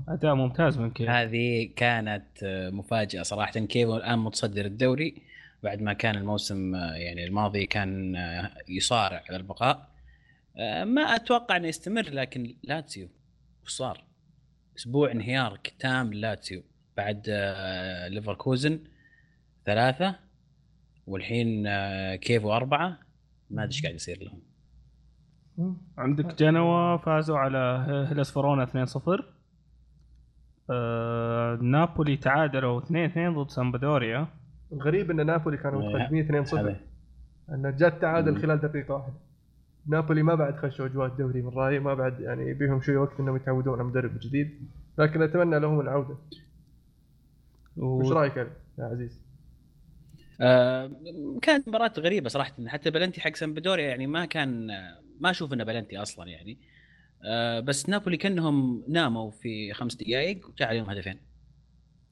اداء ممتاز من كيفو هذه كانت مفاجاه صراحة كيفو الان متصدر الدوري بعد ما كان الموسم آه، يعني الماضي كان آه، يصارع على البقاء. آه، ما أتوقع إنه يستمر لكن لاتسيو وش صار؟ أسبوع انهيار تام لاتسيو. بعد ليفركوزن ثلاثة والحين كيفو أربعة. ما أدري إيش قاعد يصير لهم. عندك جنوا فازوا على هيلاس فيرونا 2-0 آه، نابولي تعادلوا 2-2 ضد سامبدوريا الغريب إن نابولي كانوا. متقدمين 2-0 هذا أن جات تعادل مم. خلال دقيقة واحدة نابولي ما بعد خشوا أجواء الدوري من رأيي ما بعد يعني بيهم شوي وقت إنهم يتعودون على مدرب جديد لكن أتمنى لهم العودة. وش رأيك يا عزيز؟ آه، كانت مباراة غريبة صراحة حتى بلنتي حق سامبدوريا يعني ما كان ما أشوف إنه بلنتي أصلا يعني آه، بس نابولي كأنهم ناموا في خمس دقائق وجاء عليهم هدفين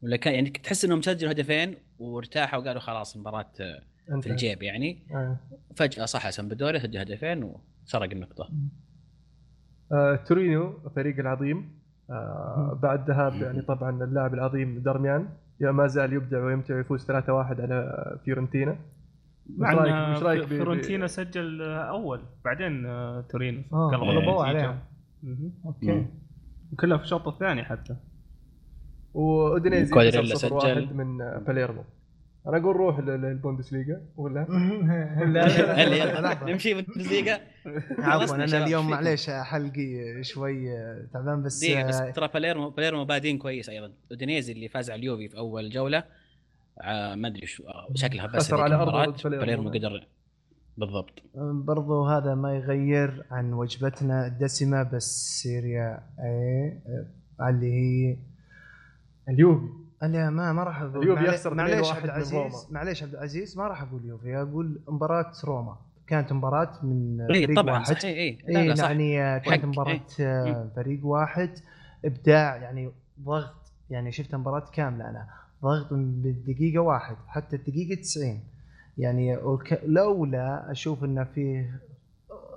ولا كان يعني تحس إنهم سجلوا هدفين وارتاحوا وقالوا خلاص المباراة آه، انت في الجيب يعني. آه. فجأة صح سامبدوريا سجل هدفين وسرق النقطة. آه، تورينو فريق العظيم. آه، بعد ذهاب يعني طبعا اللاعب العظيم دارميان يا ما زال يبدع ويمتع ويفوز 3-1 على فيورنتينا. مع إن فيورنتينا سجل آه، أول بعدين آه، تورينو آه، قلبوا قلبوا النتيجة. عليهم. okay. مم. وكلها في الشوط الثاني حتى. واودينيزي كوالياريلا خسر 0-1 سجل. من آه، باليرمو أنا أقول روح لل- للبوندسليغا ولا هل- نمشي بالدقيقة عفوا أنا اليوم. معليش حلقي شوي تعبان بس بس آه، ترى باليرمو باليرمو بادين كويس أيضا أودينيزي اللي فاز على اليوفي في أول جولة آه، ما أدري شو آه، شكلها بس على. ضد باليرمو. قدر بالضبط برضو هذا ما يغير عن وجبتنا الدسمة بس سيريا اي اللي هي اليوفي. اللي ما ما راح أقول اليوفي يخسر 2-1 معليش عبد العزيز. معليش عبد العزيز ما راح أقول يوفي أقول مباراة روما. كانت مباراة من اي فريق طبعا واحد. صحيح اي اي لا لا صح يعني كانت حق، مباراة إيه. فريق واحد. إبداع يعني ضغط يعني شفت مباراة كاملة أنا. ضغط من بالدقيقة واحد حتى الدقيقة 90 يعني لولا أشوف انه فيه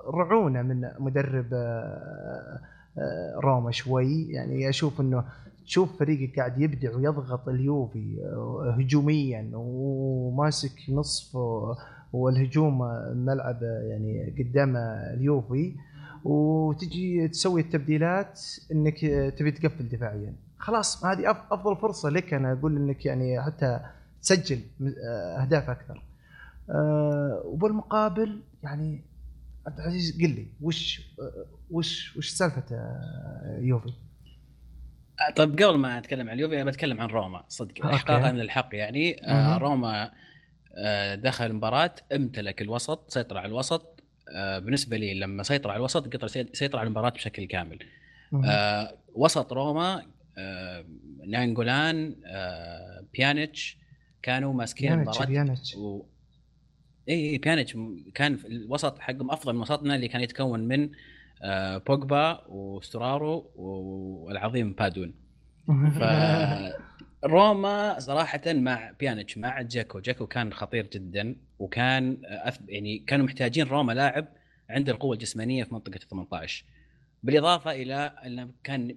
رعونة من مدرب آه، آه، روما شوي يعني أشوف إنه تشوف فريقك قاعد يبدع ويضغط اليوفي آه، هجوميا وماسك نصف والهجوم الملعب يعني قدام اليوفي. وتجي تسوي التبديلات إنك تبي تقفل دفاعيا. خلاص هذه أفضل فرصة لك. أنا أقول إنك يعني حتى تسجل آه، أهداف أكثر. آه، وبالمقابل يعني عبد العزيز قل لي وش وش وش سالفة يوفي؟ طيب قبل ما أتكلم عن اليوفي أنا بتكلم عن روما صدق. احقاقا من الحق يعني. آه. روما آه دخل المباراة امتلك الوسط سيطر على الوسط. آه بالنسبة لي لما سيطر على الوسط قدر يسي- يسيطر على المباراة بشكل كامل. آه وسط روما آه ناينجولان آه بيانيتش كانوا ماسكين المباراة. بيانيتش. و... اي اي بيانيتش كان الوسط حقهم أفضل من وسطنا اللي كان يتكون من آه بوجبا وستورارو والعظيم بادوين. ف روما صراحة مع بيانيتش مع جاكو، جاكو كان خطير جدا وكان أث... يعني كانوا محتاجين روما لاعب عنده القوة الجسمانية في منطقة ال 18 بالإضافة إلى أنه كان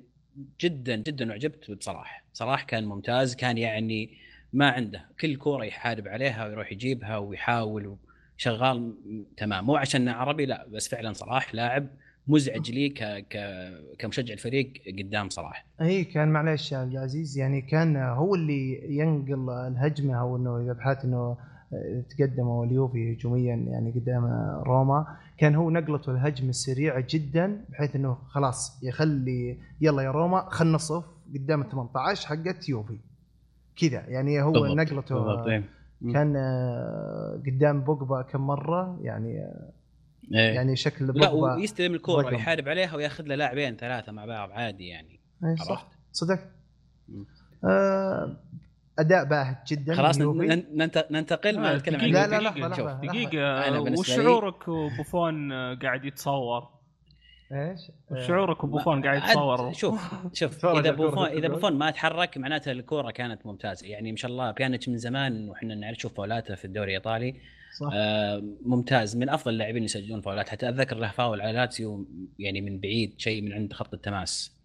جدا جدا أعجبت بصلاح، صلاح كان ممتاز كان يعني ما عنده كل كورة يحارب عليها ويروح يجيبها ويحاول شغال تمام. مو عشان عربي لا بس فعلا صلاح لاعب مزعج لي ك... ك... كمشجع الفريق قدام صلاح أي كان معلش يا عبد العزيز يعني كان هو اللي ينقل الهجمة أو إنه إذا بحث إنه تقدموا اليوفي هجوميا يعني قدام روما كان هو نقلته الهجمة السريعة جدا بحيث إنه خلاص يخلي يلا يا روما خلنا نصف قدام ال 18 حقت يوفي كذا يعني هو بالضبط، نقلته بالضبط إيه. كان قدام بوجبا كم مرة يعني إيه. يعني شكل لا ويستلم الكورة رقم. ويحارب عليها وياخذ له لاعبين ثلاثة مع بعض عادي يعني إيه، صح مم. آه أداء باهت جدا خلاص ننتقل ما آه، نتكلم عن لا، لا، شوف بالنسبة لي- وشعورك وبوفون آه، قاعد يتصور إيش؟ شعورك وبوفون قاعد يتصور شوف شوف إذا بوفون إذا. بوفون ما تحرك معناته الكورة كانت ممتازة يعني ما شاء الله بيانيتش من زمان وإحنا نعرف نشوف فاولاته في الدوري الإيطالي صح. آه ممتاز. من أفضل اللاعبين اللي يسجلون فاولات. حتى أتذكر له فاول على لاتسيو يعني من بعيد شيء من عند خط التماس.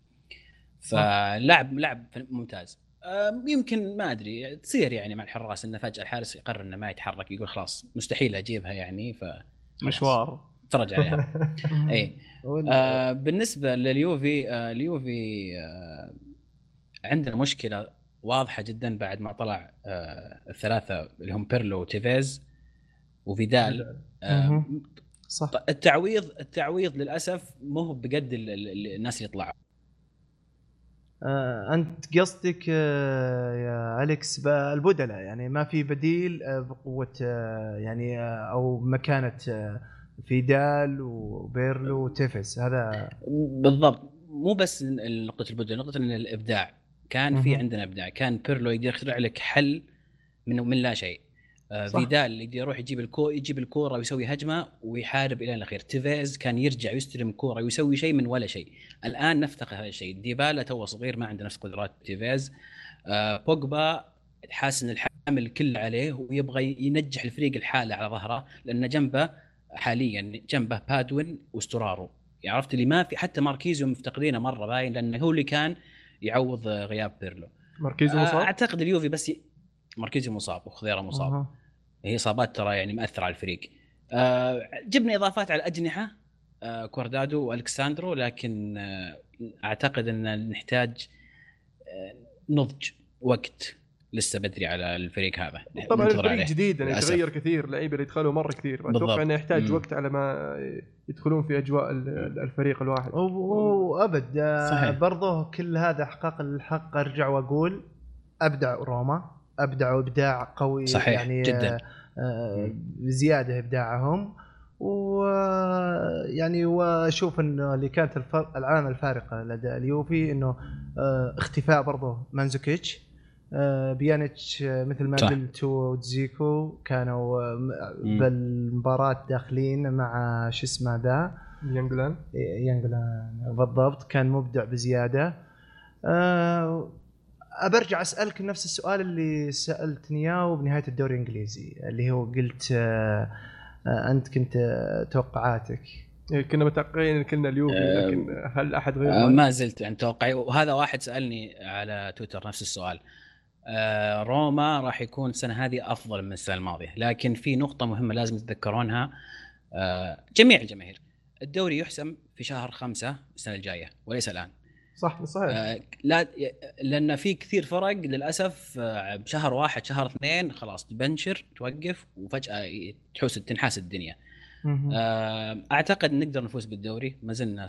فلاعب لاعب ممتاز. آه يمكن ما أدري تصير يعني مع الحراس انه فجأة الحارس يقرر إنه ما يتحرك يقول خلاص مستحيل أجيبها يعني ف مشوار. اتفرج عليها. اي آه بالنسبة لليوفي آه اليوفي آه عندنا مشكلة واضحة جدا بعد ما طلع آه الثلاثة اللي هم بيرلو وتيفيز. وفيدال آه. صح. التعويض التعويض للأسف مو هو بقد ال- ال- ال- الناس اللي طلعوا آه أنت قصدك آه يا أليكس البدلاء يعني ما في بديل آه بقوة آه يعني آه أو مكانة آه فيدال وبيرلو وتيفيس هذا بالضبط. مو بس نقطة البدل نقطة إن الإبداع. كان في. عندنا إبداع. كان بيرلو يقدر يخترع لك حل من من لا شيء. آه،. فيدال يقدر يروح يجيب الكو يجيب الكورة ويسوي هجمة ويحارب إلى الأخير. تيفيز كان يرجع ويستلم كورة ويسوي شيء من ولا شيء. الآن نفتقد هذا الشيء. ديبالا تو صغير ما عنده نفس قدرات تيفيز. آه، بوجبا حاسس ان الحمل كله عليه. ويبغى ينجح الفريق الحالة على ظهره لأن جنبه حاليا جنبه بادوين وستورارو عرفت اللي ما في حتى ماركيزيو مفتقدينه مرة باين لأنه هو اللي كان يعوض غياب بيرلو. مركزه آه، مصاب أعتقد اليوفي بس ي... ماركيزيو مصاب وخضيره مصاب. هي إصابات ترى يعني مأثرة على الفريق آه جبنا إضافات على الأجنحة آه كوادرادو وألكساندرو لكن آه أعتقد أن نحتاج آه نضج وقت لسه بدري على الفريق هذا طبعا الفريق. جديد يعني. يتغير كثير اللعيبه اللي يدخلوا مرة كثير. أتوقع إنه يحتاج مم. وقت على ما يدخلون في أجواء ال- الفريق الواحد وابد صحيح. برضه كل هذا إحقاق الحق أرجع وأقول أبدع روما أبدعوا إبداع قوي صحيح، يعني جداً. آه، آه، بزياده إبداعهم. ويعني وأشوف انه اللي كانت العلامة الفارقة لدى اليوفي إنه آه، اختفاء برضه مانزوكيتش. آه، بيانيتش مثل ما. قلت ودزيكو كانوا. بالمباراة داخلين مع شو اسمه ذا؟ ناينجولان ناينجولان بالضبط. كان مبدع بزيادة. أه برجع أسألك نفس السؤال اللي سألتني إياه بنهاية الدوري الإنجليزي اللي هو قلت أه أه أنت كنت آه، توقعاتك. إيه، كنا متوقعين كلنا اليوفي آه، لكن هل أحد آه غير ما زلت عن توقعي. وهذا واحد سألني على تويتر نفس السؤال. آه روما راح يكون السنة هذه أفضل من السنة الماضية لكن في نقطة مهمة لازم تتذكرونها. آه جميع الجماهير. الدوري يحسم في شهر خمسة السنة الجاية وليس الآن. صح صحيح آه لا لأن في كثير فرق للأسف آه بشهر واحد شهر اثنين خلاص تبنشر توقف وفجأة تحوس تنحاس الدنيا. آه، أعتقد نقدر نفوز بالدوري ما زلنا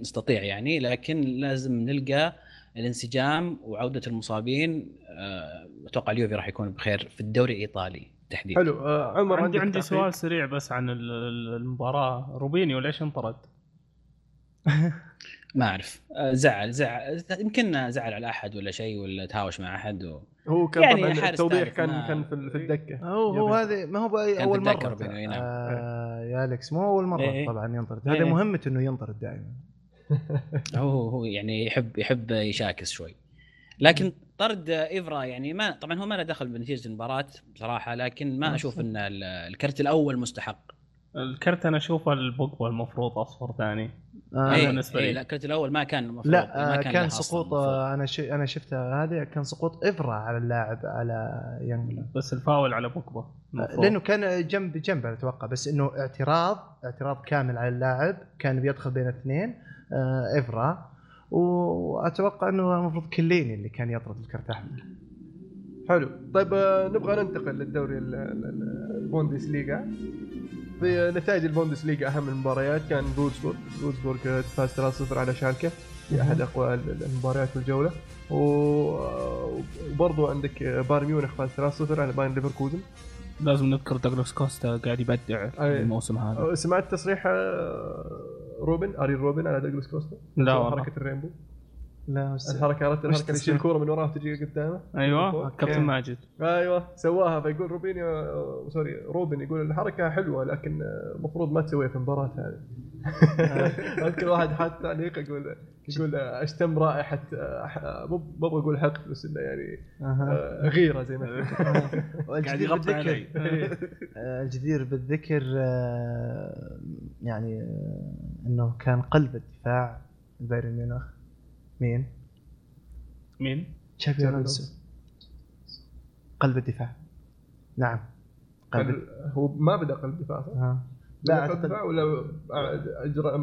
نستطيع يعني لكن لازم نلقى الانسجام وعودة المصابين آه، أتوقع اليوفي راح يكون بخير في الدوري الإيطالي تحديدا حلو آه عمر عندي عندي؟ سؤال سريع بس عن ال- ال- المباراة روبينيو ليش انطرد؟ ما أعرف. آه، زعل زعل. يمكن زعل على أحد ولا شيء ولا تهاوش مع أحد و... هو كان يعني طبعا التوضيح كان ما- كان في في الدكة. هو هو. هذه ما هو أول مرة. نعم. آه يا أليكس مو أول مرة إيه. طبعا ينطرد. إيه. هذا مهمته إنه ينطرد دائما. هو هو يعني يحب يحب يشاكس شوي. لكن طرد إيفرا يعني ما طبعا هو ما له دخل بنتيجة المباراة بصراحة لكن ما أشوف إن ال- الكرت الأول مستحق. الكرت أنا أشوفه البوجبا المفروض أصفر ثاني آه اي بالنسبة لي. اي لا الكرت الأول ما كان المفروض لا ما كان, كان سقوط. آه أنا شي أنا شفتها هذه كان سقوط افرا على اللاعب على ناينجولان بس الفاول على بوجبا المفروض. لأنه كان جنب جنب أتوقع بس إنه اعتراض اعتراض كامل على اللاعب كان بيدخل بين الاثنين آه افرا وأتوقع إنه المفروض كيليني اللي كان يطرد الكرت الاحمر حلو طيب آه، نبغى ننتقل للدوري ال- ال- ال- البوندسليغا في نتائج البوندسليغا أهم المباريات كان فولسبورغ فولسبورغ فاز 3-0 على شالكة في أحد اقوى ال- المباريات في الجولة. و- وبرضو عندك بايرن ميونخ فاز 3-0 على بايرن ليفركوزن. لازم نذكر دوغلاس كوستا قاعد يبدع. الموسم هذا. سمعت تصريح آه، روبن آريين روبن على دوغلاس كوستا؟ لا والله. حركة ال rainbow؟ لا بس الحركه عرفت الحركه اللي يشيل؟ الكوره من وراه وتجي قدامه؟ أيوه. كابتن ماجد. أيوه سواها فيقول روبينيو sorry روبن يقول الحركة حلوة لكن المفروض ما تسويها في المباراة هذه. كل واحد حاط تعليق يقول يقول أشتم رائحة مو مو بقول حقد بس إنه يعني. آه، غيرة زي ما قاعد يغطي علي. الجدير بالذكر آه، يعني آه، إنه كان قلب الدفاع بايرن ميونخ. مين؟ مين؟ تشافي الونسو قلب الدفاع نعم قلب قل- هو ما بدأ قلب دفاع صح؟ ها. لا اعتقد ولا اجرى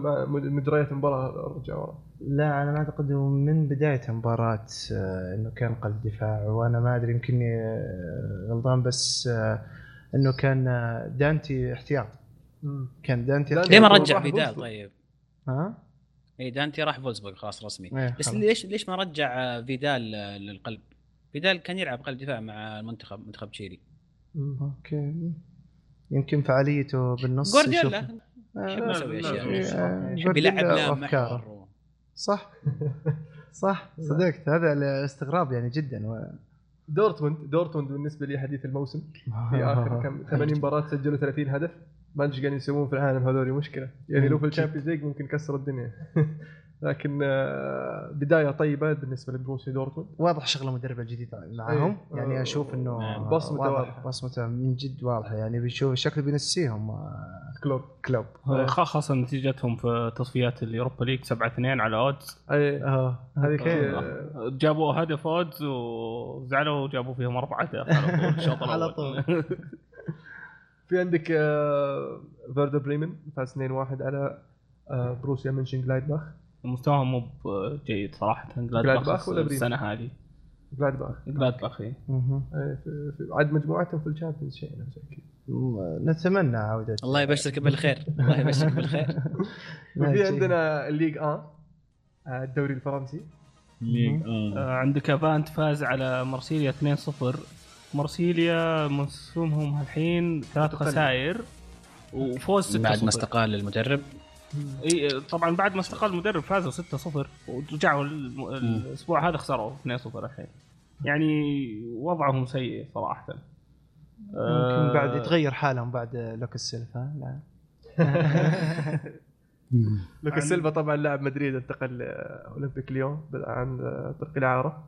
مجريات المباراة رجع ورا لا أنا ما أعتقد إنه من بداية المباراة آه، إنه كان قلب دفاع وأنا ما أدري يمكنني آه، غلطان بس آه، إنه كان دانتي احتياط كان دانتي ليه ما رجع فيدال فولسبورغ. طيب؟ ها؟ اي دانتي راح فولسبورغ خلاص رسمي. إيه، بس. ليش ليش ما رجع آه، فيدال آه، للقلب؟ فيدال كان يلعب قلب دفاع مع المنتخب منتخب تشيلي. أوكي. يمكن فعاليته بالنص جوارديولا. يشوف- يحب آه، يسوي أشياء. آه، يلعب. محور صح. صح. صدقت. هذا الاستغراب يعني جدا. و... دورتموند دورتموند بالنسبة لي حديث الموسم. في آخر كم 80 مباراة سجلوا 30 هدف. ما أدري إيش قاعدين يسوون في العالم هذول مشكلة. يعني لو في ال Champions League ممكن كسر الدنيا. لكن آه، بداية طيبة بالنسبة لبروسيا دورتموند. واضح شغل المدرب الجديد معهم. إيه. يعني أشوف إنه نعم. بصمته واضح- واضحة. بصمته من جد واضحة. يعني بيشوف شكله بينسيهم آه، كلوب. كلوب. خاصة نتيجتهم في تصفيات ال Europa League 7 2 على اود آه. هذيك آه، جابوا هدف اود وزعلوا وجابوا فيهم أربعة اهداف على طول الشوط على طول. في عندك آه، فيردر بريمن فاز 2-1 على آه، بروسيا مونشن جلادباخ مستواهم مو جيد صراحة. جلادباخ ولا بريمن؟ السنة هذه. جلايدباخ. جلادباخ إيه. مهم. إيه، في- في- عاد مجموعتهم في ال Champions شيء نتمنى عودة. الله يبشرك بالخير. الله يبشرك بالخير. وفي عندنا ال Ligue 1 آه، الدوري الفرنسي. آه، عندك غانغان فاز على مرسيليا 2-0 مرسيليا موسمهم الحين ثلاث. خسائر. وفوز 6-0 بعد ما استقال المدرب. إي طبعا بعد ما استقال المدرب فازوا 6-0 ورجعوا الأسبوع هذا خسروا 2-0 الحين. يعني وضعهم سيء صراحة. يمكن بعد آه، يتغير حالهم بعد لوكا سيلفا لا. لوكا سيلفا طبعا لاعب مدريد انتقل اولمبيك ليون عن طريق الإعارة.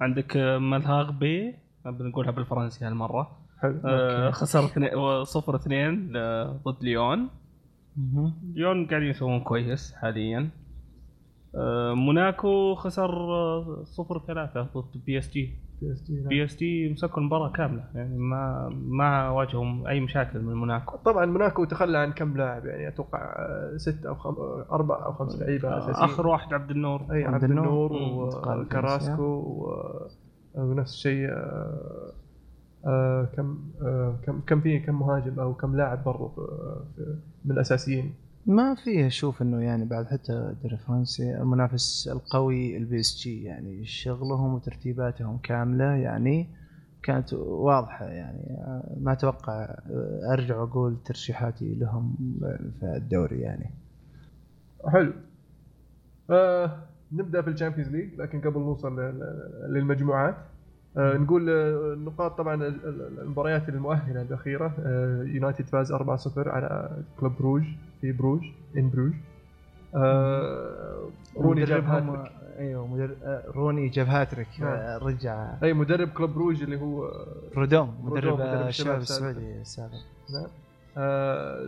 عندك ملهاغ بي. بنقولها بالفرنسي هالمرة. حلو. آه، خسر 0 2 ضد ليون. ليون قاعدين يسوون كويس حاليا. آه، موناكو خسر 0 3 ضد بي اس جي بي اس جي مسكوا المباراة كاملة يعني ما ما واجههم أي مشاكل من موناكو. طبعا موناكو تخلى عن كم لاعب يعني أتوقع آه، ست أو خم... آه، أربع أو خمس لعيبة أساسيين. آخر واحد عبد النور. أي عبد عبد النور. النور وكراسكو و- ونفس الشيء آه، آه كم آه كم كم في كم مهاجم أو كم لاعب برضو من الأساسيين؟ ما في أشوف إنه يعني بعد حتى الدوري الفرنسي المنافس القوي ال PSG يعني شغلهم وترتيباتهم كاملة يعني كانت واضحة يعني ما أتوقع أرجع وأقول ترشيحاتي لهم في الدوري يعني. حلو. آه نبدأ في ال Champions League لكن قبل نوصل للمجموعات. آه نقول آه، النقاط طبعا ال- ال- المباريات المؤهلة الأخيرة. آه يونايتد فاز 4-0 على كلوب بروج في بروج in بروج. آه روني جاب هاتريك. أيوه مدرب روني جاب هاتريك نعم. رجع. أي مدرب كلوب بروج اللي هو برودوم مدرب مدرب الشباب. السعودي السابق. نعم.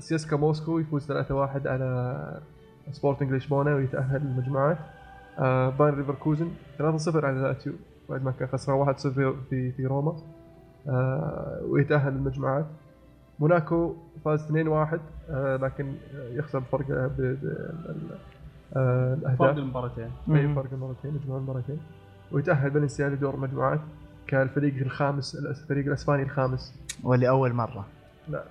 سسكا موسكو يفوز 3-1 على سبورتنج لشبونه ويتاهل للمجموعات باير ليفركوزن 3-0 على لاتيو بعد ما كان خسران 1-0 في في روما آه ويتأهل للمجموعات موناكو فاز 2-1 آه لكن يخسر بفرق ب- ب- ال- آه، فرق الاهداف المباراتين. إي فرق المرتين مجموع المرتين ويتأهل فالنسيا لدور المجموعات كالفريق الخامس الفريق الإسباني الخامس. ولأول مرة. لا.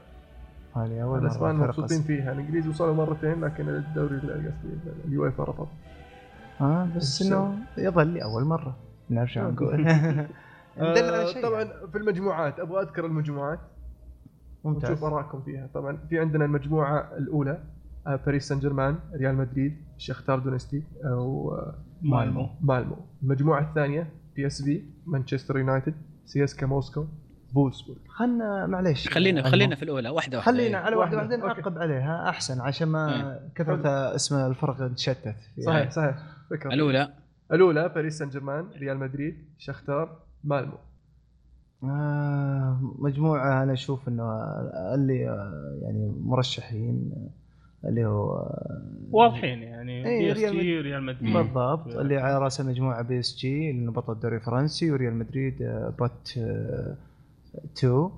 هذه أول مرة. الإسبان مبسوطين فيها. الإنجليز وصلوا مرتين لكن الدوري قصدي اليويفا رفض. آه بس بس- إنه يظل اول مرة. نرجع آه. نقول. ندل على آه شيء طبعا يعني. في المجموعات أبغى أذكر المجموعات. ممتاز. ونشوف آرائكم فيها. طبعا في عندنا المجموعة الأولى باريس سان جيرمان ريال مدريد شختار دونيتسك أو آه، مالمو. مالمو. المجموعة الثانية PSV مانشستر يونايتد CSKA موسكو فولسبورغ خلنا معليش. خلينا. خلينا في الأولى واحدة واحدة. خلينا على واحدة واحدة. واحدة okay. نعقب عليها. أحسن عشان ما كثرة اسم الفرق تشتت. صحيح صحيح. فكره الأولى. الأولى باريس سان جيرمان ريال مدريد شختار مالمو. آه مجموعة أنا أشوف إنه اللي آه، يعني مرشحين آه، اللي هو آه، واضحين يعني. إيه، PS ريال G ريال مدريد. بالضبط. اللي على رأس المجموعة PSG اللي بطل الدوري الفرنسي وريال مدريد pot آه، 2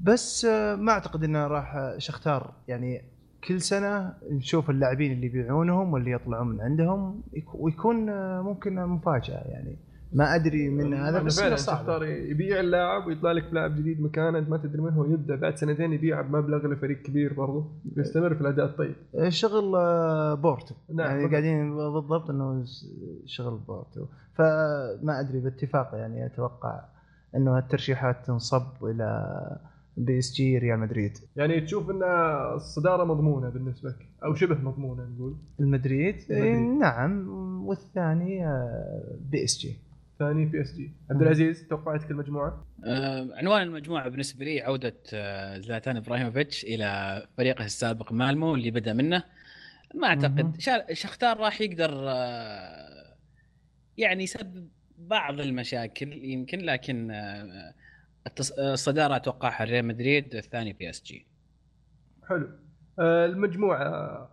بس ما أعتقد إنه راح شختار. يعني كل سنة نشوف اللاعبين اللي يبيعونهم واللي يطلعون من عندهم يك- ويكون آه، ممكن مفاجأة يعني. ما أدري من هذا بس فعلا شختار يبيع اللاعب ويطلع لك بلاعب جديد مكانه أنت ما تدري من هو يبدأ بعد سنتين يبيع بمبلغ لفريق كبير برضه بيستمر في الأداء الطيب. شغل آه، بورتو. نعم، يعني. قاعدين بالضبط إنه شغل بورتو. فما أدري باتفاق يعني أتوقع إنه الترشيحات تنصب إلى PSG ريال مدريد. يعني تشوف إن الصدارة مضمونة بالنسبة لك أو شبه مضمونة نقول. المدريد؟ المدريد. إيه، نعم. والثاني بي إس جي. ثاني بي إس جي. عبد العزيز توقعاتك المجموعة؟ آه، عنوان المجموعة بالنسبة لي عودة آه، زلاتان إبراهيموفيتش إلى فريقه السابق مالمو اللي بدأ منه. ما. أعتقد شا- شختار راح يقدر آه، يعني يسبب بعض المشاكل يمكن لكن آه، آه، الصدارة اتوقعها ريال مدريد الثاني PSG. حلو. آه، المجموعة آه،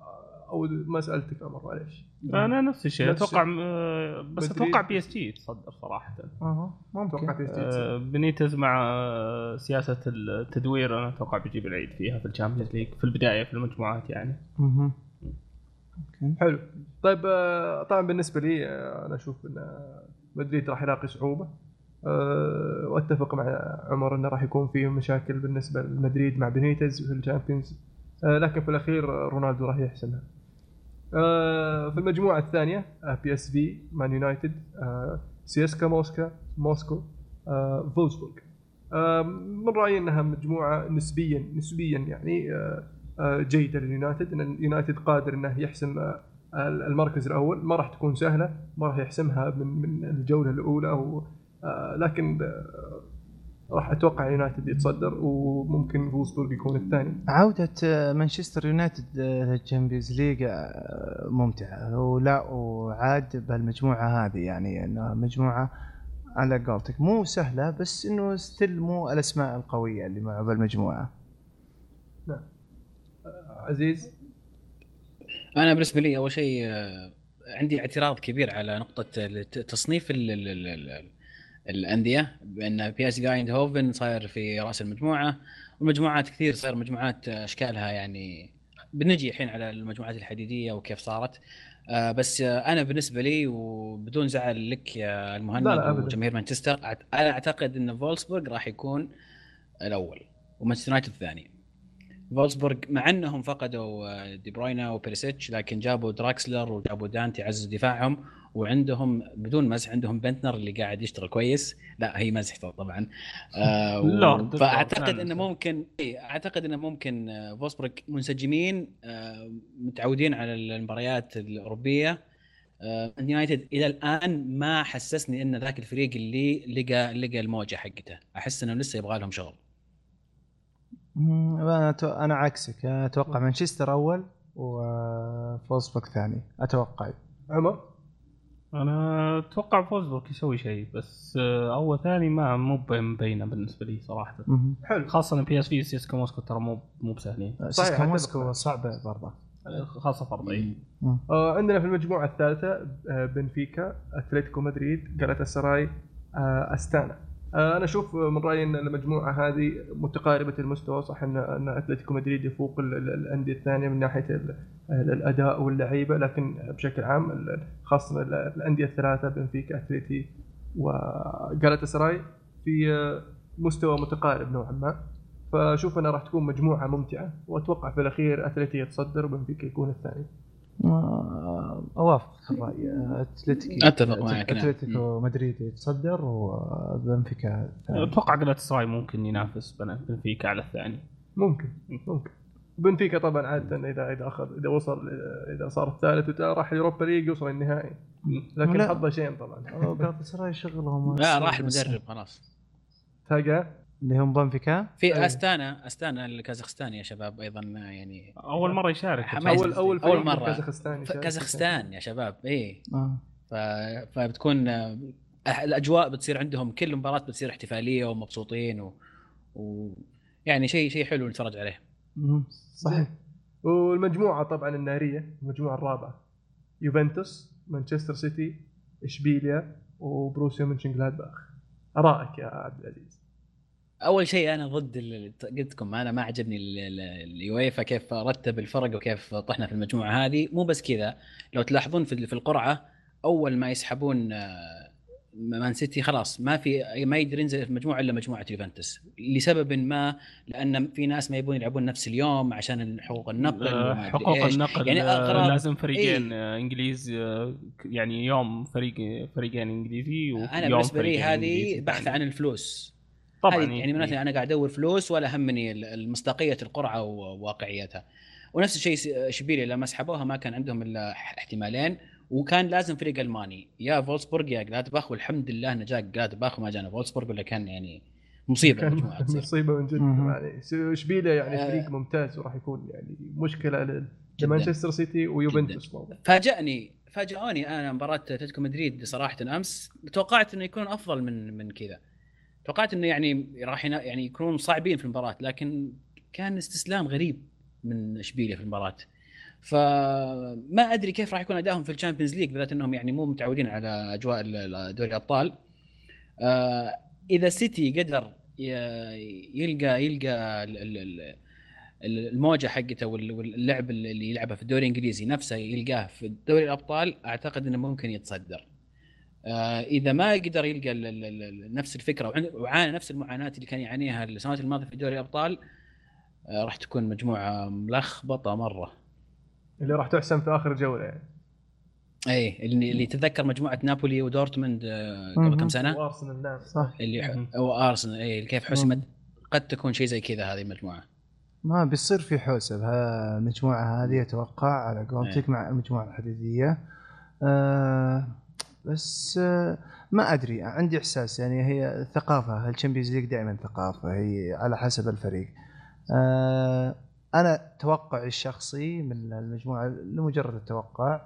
أو ما سألتك عمر معليش. أنا نفس الشيء. أتوقع آه، بس. أتوقع PSG يتصدر صراحة. أها أتوقع ممكن PSG آه، بنيتز مع آه، سياسة التدوير أنا أتوقع بيجيب العيد فيها في ال Champions League في البداية في المجموعات يعني. ممكن. حلو. طيب آه، طبعا بالنسبة لي آه، أنا أشوف إن مدريد راح يلاقي صعوبة. آه، وأتفق مع عمر إنه راح يكون في مشاكل بالنسبة لمدريد مع بنيتز في ال Champions. آه، لكن في الأخير رونالدو راح يحسمها. آه، في المجموعة الثانية PSV مان يونايتد سسكا موسكا موسكو فولسبورغ. من رأيي إنها مجموعة نسبيا نسبيا يعني جيدة لليونايتد. إن اليونايتد قادر إنه يحسم المركز الأول. ما راح تكون سهلة ما راح يحسمها من من الجولة الأولى أو لكن آه، راح أتوقع يونايتد يتصدر وممكن فولسبورغ يكون الثاني. عودة آه، مانشستر يونايتد آه، لل Champions League آه، ممتعة. ولا وعاد بهالمجموعة هذه يعني انها مجموعة على قولتك. مو سهلة بس إنه still مو الأسماء القوية اللي معه بالمجموعة عزيز؟ أنا بالنسبة لي أول شيء آه، عندي اعتراض كبير على نقطة تصنيف ال ال ال ال الأندية بأن بي اس هوفن صاير في رأس المجموعة والمجموعات كثير صاير مجموعات أشكالها يعني بنجي الحين على المجموعات الحديدية وكيف صارت آه بس آه أنا بالنسبة لي وبدون زعل لك يا المهند. وجماهير مانشستر أنا أعتقد إن فولسبورغ راح يكون الأول ومانشستر يونايتد الثاني فولسبورغ مع إنهم فقدوا آه، دي بروين وبيريسيتش لكن جابوا دراكسلر وجابوا دانتي عززوا دفاعهم وعندهم بدون مزح عندهم بندتنر اللي قاعد يشتغل كويس. لا هي مزح طبعا. آه و- لا، فأعتقد. إنه ممكن إيه أعتقد إنه ممكن آه، فولسبورغ منسجمين آه، متعودين على المباريات الأوروبية. آه، يونايتد إلى الآن ما حسسني إن ذاك الفريق اللي لقى لقى الموجة حقته. أحس إنه لسه يبغى لهم شغل. أنا أنا عكسك. أتوقع مانشستر أول وفولسبورغ ثاني. أتوقع. عمر؟ أنا أتوقع فولسبورغ يسوي شيء بس آه، أول ثاني ما مو مبينة بالنسبة لي صراحة. مم. حلو. خاصة إن PSV سسكا موسكو ترى مو مو بسهلين. سسكا أتفق موسكو. صعبة برضه. خاصة فرضي. آه عندنا في المجموعة الثالثة آه بنفيكا أتلتيكو مدريد جالاتا سراي آه أستانا. آه أنا أشوف من رأيي إن المجموعة هذه متقاربة المستوى صح إن إن أتلتيكو مدريد يفوق ال- ال- الأندية الثانية من ناحية الأداء واللعيبة لكن بشكل عام خاصة ال- الأندية الثلاثة بنفيكا اتلتي وجالاتا سراي في مستوى متقارب نوعا ما. فأشوف أنها راح تكون مجموعة ممتعة وأتوقع في الأخير اتلتي يتصدر وبنفيكا يكون الثاني. اوافق الرأي. اتلتيكي أتفق معك، نعم. اتلتيكو مدريد يتصدر وبنفيكا. أتوقع قلت سراي ممكن ينافس بن- بنفيكا على الثاني. ممكن ممكن. بنفيكا طبعا عادة إذا إذا أخذ إذا وصل إذا صار الثالث وتا- راح يوروبا ليج يوصل النهائي لكن لا. حظه شين طبعا أوه، جالاتا سراي شغلهم لا راح المدرب خلاص تلقى اللي هم بنفيكا في. أستانا أستانا الكازاخستان يا شباب أيضا يعني أول مرة يشارك. أول أول مرة. من كازاخستان. كازاخستان يا شباب إيه آه. ف... فبتكون الأجواء بتصير عندهم كل مباراة بتصير احتفالية ومبسوطين و, و... يعني شيء شيء حلو نتفرج عليه. صحيح. والمجموعة طبعا الناريه المجموعة الرابعة. يوفنتوس مانشستر سيتي إشبيليا وبروسيا منشنجلادباخ أرائك يا عبد العزيز؟ أول شيء أنا ضد ال- قلت لكم أنا ما عجبني ال- ال- اليويفا كيف رتب الفرق وكيف طحنا في المجموعة هذه. مو بس كذا. لو تلاحظون في في القرعة أول ما يسحبون آه، مان سيتي خلاص ما في ما يقدر ينزل في مجموعة إلا مجموعة يوفنتوس لسبب ما لأن في ناس ما يبون يلعبون نفس اليوم عشان حقوق النقل آه، حقوق. النقل يعني أغراض- لازم فريقين إيه. آه، إنجليز آه، يعني يوم فريق فريقين إنجليزي ويوم أنا بالنسبة لي هذه بحث. عن الفلوس طبعا إيه. يعني معناته أنا قاعد أدور فلوس ولا همني المصداقية القرعة وواقعيتها ونفس الشيء اشبيليا لما سحبوها ما كان عندهم إلا احتمالين وكان لازم فريق ألماني. يا فولسبورغ يا جلادباخ والحمد لله إنه جاء جلادباخ وما جانا. فولسبورغ ولا كان يعني مصيبة كان مصيبة من جد. يعني اشبيليا يعني آه. فريق ممتاز وراح يكون يعني مشكلة. لمانشستر سيتي ويوفنتوس فاجأني فاجأوني أنا مباراة أتلتيكو مدريد صراحة أمس. توقعت إنه يكون أفضل من من كذا. توقعت إنه يعني راح يعني يكونون صعبين في المباراة لكن كان استسلام غريب من اشبيليا في المباراة. فما أدري كيف راح يكون أدائهم في ال Champions League بالذات إنهم يعني مو متعودين على أجواء دوري الأبطال آه، إذا City قدر يلقى يلقى ال- ال- ال- الموجة حقته وال- واللعب اللي يلعبه في الدوري الإنجليزي نفسه يلقاه في دوري الأبطال أعتقد إنه ممكن يتصدر. آه، إذا ما قدر يلقى نفس الفكرة وعانى نفس المعاناة اللي كان يعانيها السنوات الماضية في دوري الأبطال آه، راح تكون مجموعة ملخبطة مرة. اللي راح تحسم في آخر جولة يعني. اي اللي, اللي تتذكر مجموعة نابولي ودورتموند آه، قبل. كم سنة؟ وأرسنال نعم. صح. اللي مهم. أو أرسنال اي كيف حسمت؟ قد تكون شيء زي كذا هذه المجموعة. ما بيصير في حوسه بهالمجموعه هذه أتوقع على قولتك إيه. مع المجموعة الحديدية. آه بس آه ما أدري عندي إحساس يعني هي ثقافة. ال Champions League دائما ثقافة هي على حسب الفريق. آه أنا توقعي الشخصي من المجموعة لمجرد التوقع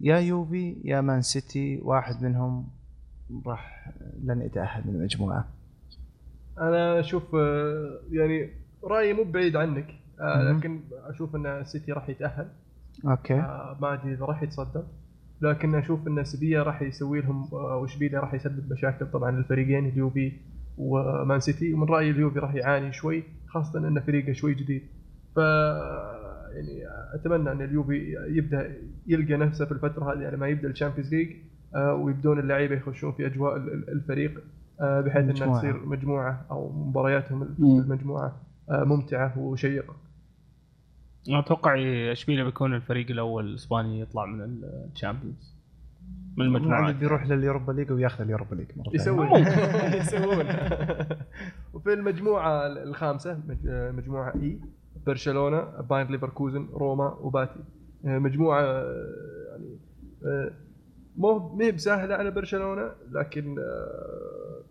يا يوفي يا مان سيتي واحد منهم راح لن يتأهل من المجموعة. أنا أشوف آه، يعني رأيي مو بعيد عنك آه،. لكن أشوف أن السيتي راح يتأهل. Okay. آه، ما أدري إذا راح يتصدر لكن أشوف أن سيفيا راح يسوي لهم واشبيليا راح يسبب مشاكل طبعا للفريقين اليوفي ومان سيتي. ومن رأيي اليوفي راح يعاني شوي خاصة انه فريقه شوي جديد. يعني أتمنى أن اليوفي يبدأ يلقى نفسه في الفترة هذه على ما يبدأ ال Champions League آه، ويبدون اللعيبة يخشون في أجواء ال- ال- الفريق آه، بحيث إنها. تصير مجموعة أو مبارياتهم. المجموعة آه، ممتعة وشيقة. أتوقع إشبيليا بيكون الفريق الأول الإسباني يطلع من ال Champions من المجموعات المجموعه بيروح لل Europa League وياخذ ال Europa League مرة. يسوون يسوون وفي المجموعة الخامسة مج- مجموعة E برشلونة بايرن ليفركوزن روما وباتي. مجموعة يعني آه، مو مي بسهلة على برشلونة لكن آه،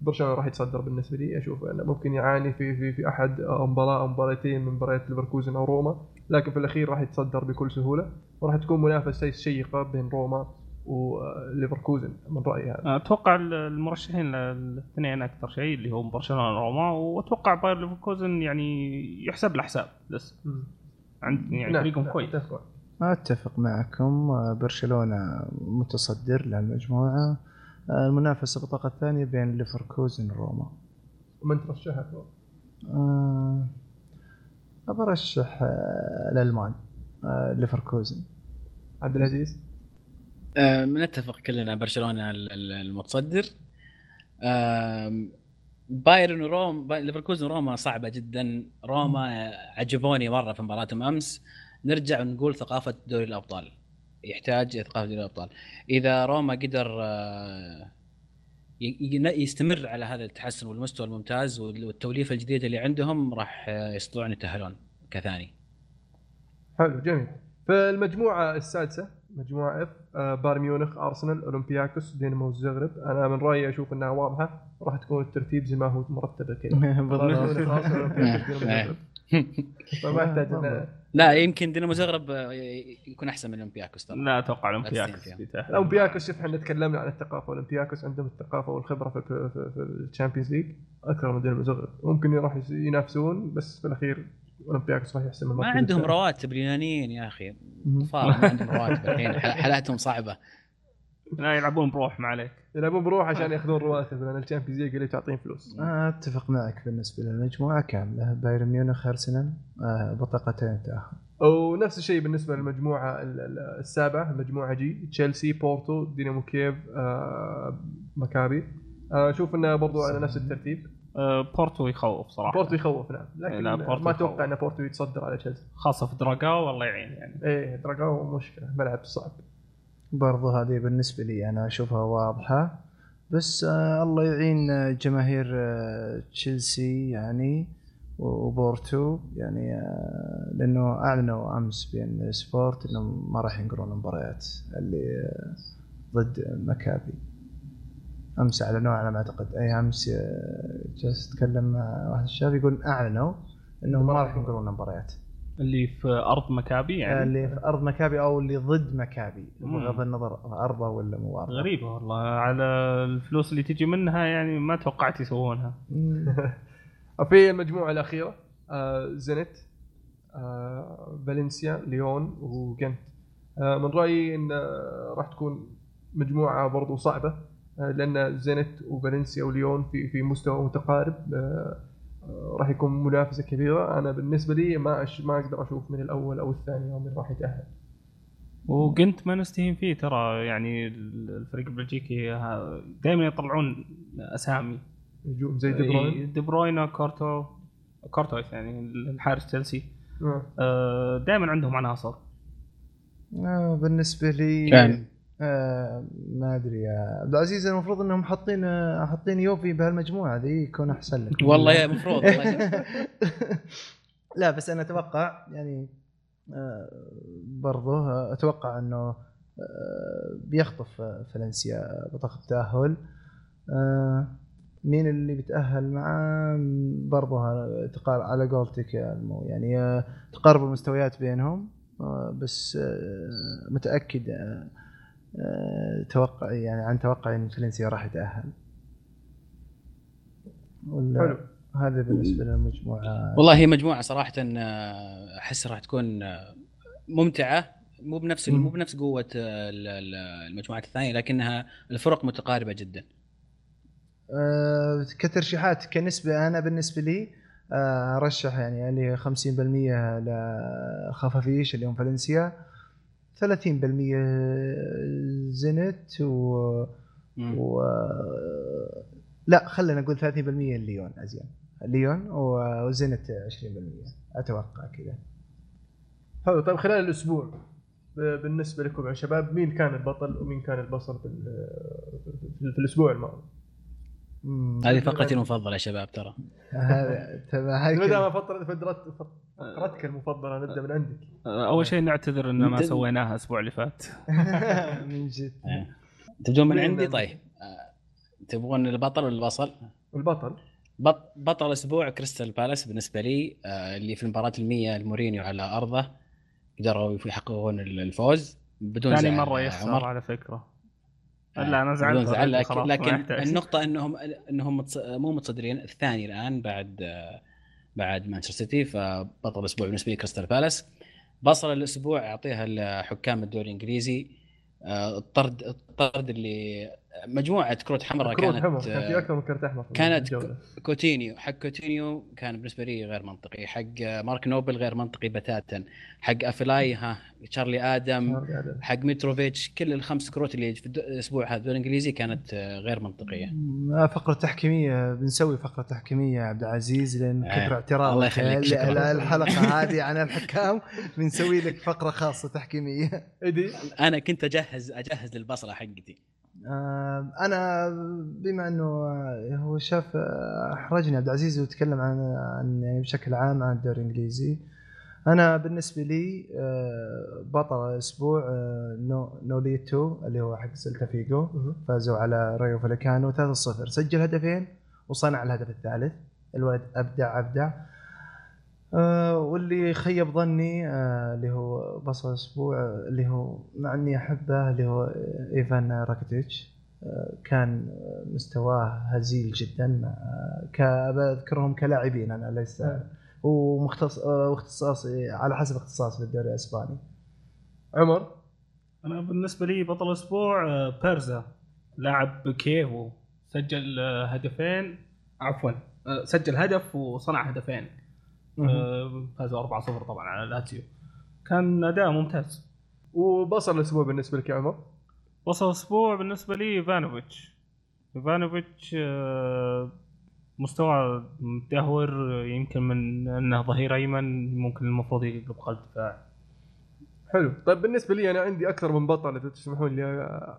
برشلونة راح يتصدر بالنسبة لي. أشوف إنه ممكن يعاني في في في أحد مباراة أو مباراتين من مباريات ليفركوزن أو روما لكن في الأخير راح يتصدر بكل سهولة. وراح تكون منافسة شيقة بين روما وليفركوزن من رأيي هذا. أتوقع المرشحين الاثنين أكثر شيء اللي هو برشلونة وروما وأتوقع باير ليفركوزن يعني يحسب له حساب لسه عند يعني نعم، فريقهم نعم، كويس. أتفق. أتفق معكم. آه، برشلونة متصدر للمجموعه آه، المنافسة بالطاقة الثانية بين ليفركوزن وروما. ومن ترشحها آه، برشح آه، الألمان ليفركوزن. عبد العزيز؟ نتفق كلنا برشلونة ال- ال- المتصدر. بايرن وروم ليفركوزن وروما صعبة جدا. روما عجبوني مرة في مباراتهم أمس. نرجع ونقول ثقافة دوري الأبطال. يحتاج ثقافة دوري الأبطال. إذا روما قدر آه، يستمر على هذا التحسن والمستوى الممتاز وال- والتوليفة الجديدة اللي عندهم راح آه، يستطيعون يتأهلون كثاني. حلو جميل. في المجموعه السادسة مجموعة اف آه، بايرن ميونخ أرسنال أولمبياكوس دينامو الزغرب أنا من رأيي أشوف إنها واضحة راح تكون الترتيب زي ما هو مرتب كذا. أولمبياكوس الزغرب فما يحتاج لا يمكن دينامو زغرب آه، يكون أحسن من أولمبياكوس ترى. لا أتوقع أولمبياكوس تستهين بيتأهل. الاولمبياكوس شوف إحنا تكلمنا عن الثقافة. الاولمبياكوس عندهم الثقافة والخبرة في, في, في, ال Champions League أكثر من دينامو الزغرب ممكن راح ينافسون بس في الأخير اولمبياكوس راح يحسم ما عندهم. رواتب اليونانيين يا أخي. ما عندهم رواتب الحين حالاتهم صعبة. لا يلعبون بروح ما عليك. يلعبون بروح عشان ياخذون رواتب لأن ال Champions League اللي تعطيهم فلوس. آه، أتفق معك بالنسبة للمجموعة كاملة. بايرن ميونخ أرسنال آه، بطاقتين تاهل. ونفس الشيء بالنسبة للمجموعة ال- ال- السابعة مجموعه G تشيلسي بورتو دينامو كييف آه، مكابي. آه، أشوف انه برضو على نفس الترتيب. آه، بورتو يخوف صراحة. بورتو يخوف نعم. لكن لا، بورتو ما. أتوقع إن بورتو يتصدر على تشيلسي. خاصة في دراجاو والله يعين يعني. إيه دراجاو مشكلة ملعب صعب. برضو هذه بالنسبة لي أنا أشوفها واضحة. بس آه الله يعين آه، جماهير آه تشيلسي يعني وبورتو يعني آه لأنه أعلنوا أمس بين سبورت إنهم ما راح ينقلون المباريات اللي آه ضد مكابي. أمس أعلنوا على ما أعتقد أي أمس آه، جالس أتكلم مع واحد الشباب يقول أعلنوا إنهم ما راح ينقلون المباريات. اللي في أرض مكابي يعني؟ اللي في أرض مكابي أو اللي ضد مكابي. بغض النظر أرضه ولا مو أرضه. غريبة والله على الفلوس اللي تجي منها يعني ما توقعت يسوونها. في المجموعة الأخيرة آه، زينت آه، فالنسيا ليون وجنت آه، من رأيي إن آه، راح تكون مجموعة برضو صعبة. لأن زينت وفالنسيا وليون في في مستوى متقارب آه، آه، راح يكون منافسة كبيرة. أنا بالنسبة لي ما أش ما أقدر أشوف من الأول أو الثاني أو من راح يتأهل. وقنت ما نستهين فيه ترى يعني الفريق البلجيكي دائما يطلعون أسامي. نجوم زي دي بروين. دي بروين كورتو كورتويس يعني الحارس تشيلسي. آه. دائما عندهم عناصر. آه بالنسبة لي كان. آه ما أدري يا عبد العزيز المفروض إنهم حاطين آه، حاطين يوفي بهالمجموعة ذي يكون أحسن لك. والله يا مفروض والله. لا بس أنا أتوقع يعني آه برضو آه، أتوقع إنه آه بيخطف فالنسيا بطاقة التاهل مين اللي بيتأهل معاه تقار على قولتك يا المو يعني تقارب المستويات بينهم. بس متأكد توقع يعني عن توقعي إن فالنسيا راح يتأهل. ولا حلو. هذا بالنسبة للمجموعة؟ والله هي مجموعة صراحة آه، أحس راح تكون آه، ممتعة. مو بنفس. مو بنفس قوة آه، ال- ال- المجموعات الثانية لكنها الفرق متقاربة جدا. آه، كترشيحات كنسبة أنا بالنسبة لي آه، أرشح يعني اللي هي 50% لخفافيش اللي هم فالنسيا. 30% زنت و, مم. و... لا خلينا نقول 30% ليون ازين ليون و- وزنت 20% أتوقع كذا حلو طيب خلال الأسبوع بالنسبة لكم يا شباب مين كان البطل ومين كان في في الأسبوع الماضي؟ هذه فقرتي المفضلة يا شباب ترى. ما. دام فترة فقرت فقرتك المفضلة نبدأ من عندك. آه، أول شيء نعتذر إن ما سويناها الأسبوع اللي فات. من جد. تبدون من مين عندي؟ طيب. آه، تبغون البطل ولا البصل؟ البطل. بط- بطل أسبوع كريستال بالاس بالنسبة لي آه، اللي في المباراة المية المورينيو على أرضه. قدروا يحققون الفوز بدون ثاني مرة يخسر على فكرة. آه، لا أنا زعلت بدون زعل already، لكن, لكن. النقطة انهم إنهم مو متصدرين الثاني الآن بعد آه، بعد مانشستر سيتي فبطل الأسبوع بالنسبة لي كريستال بالاس بصل الأسبوع أعطيها لحكام الدوري الإنجليزي آه، الطرد الطرد اللي مجموعة كروت حمراء كروت كانت حمر كان في أكثر من كرت أحمر كانت. كوتينيو حق كوتينيو كان بالنسبة لي غير منطقي حق مارك نوبل غير منطقي بتاتا حق أفلاي ها تشارلي آدم. حق متروفيتش كل الخمس كروت اللي في الأسبوع هذا الدوري الانجليزي كانت غير منطقية مم، فقرة تحكيمية بنسوي فقرة تحكيمية يا عبد العزيز لأن آه، كثر اعتراضك الله يخليك، ال- شكراً. ال- الحلقة هذه عن الحكام بنسوي لك فقرة خاصة تحكيمية إيدي أنا كنت أجهز أجهز للبصلة حقتي. أنا بما إنه آه، هو شاف آه، أحرجني عبد العزيز وتكلم عن عن يعني بشكل عام عن الدوري الإنجليزي. أنا بالنسبة لي آه، بطل الأسبوع نو نوليتو اللي هو حق سلتا فيجو. فازوا على رايو فاليكانو 3-0 سجل هدفين وصنع الهدف الثالث. الولد أبدع أبدع. آه واللي خيب ظني آه اللي هو بصل الأسبوع آه، اللي هو مع إني أحبه اللي هو آه، إيفان راكيتيتش. آه كان آه، مستواه هزيل جدا مع ك بذكرهم كلاعبين أنا ليس آه. ومختص آه، واختصاصي على حسب اختصاصي في الدوري الإسباني. عمر؟ أنا بالنسبة لي بطل الأسبوع آه، بيرزا لاعب كيفو سجل آه، هدفين. عفوا آه، سجل هدف وصنع هدفين. آه، فازوا 4-0 طبعا على لاتسيو. كان أداء ممتاز. وبصل الأسبوع بالنسبة لك يا عمر؟ بصل الأسبوع بالنسبة لي ايفانوفيتش ايفانوفيتش آه، مستوى متدهور آه، يمكن من أنه ظهير أيمن ممكن المفروض يقلب قلب دفاع. حلو. طيب بالنسبة لي أنا عندي أكثر من بطل إذا تسمحون لي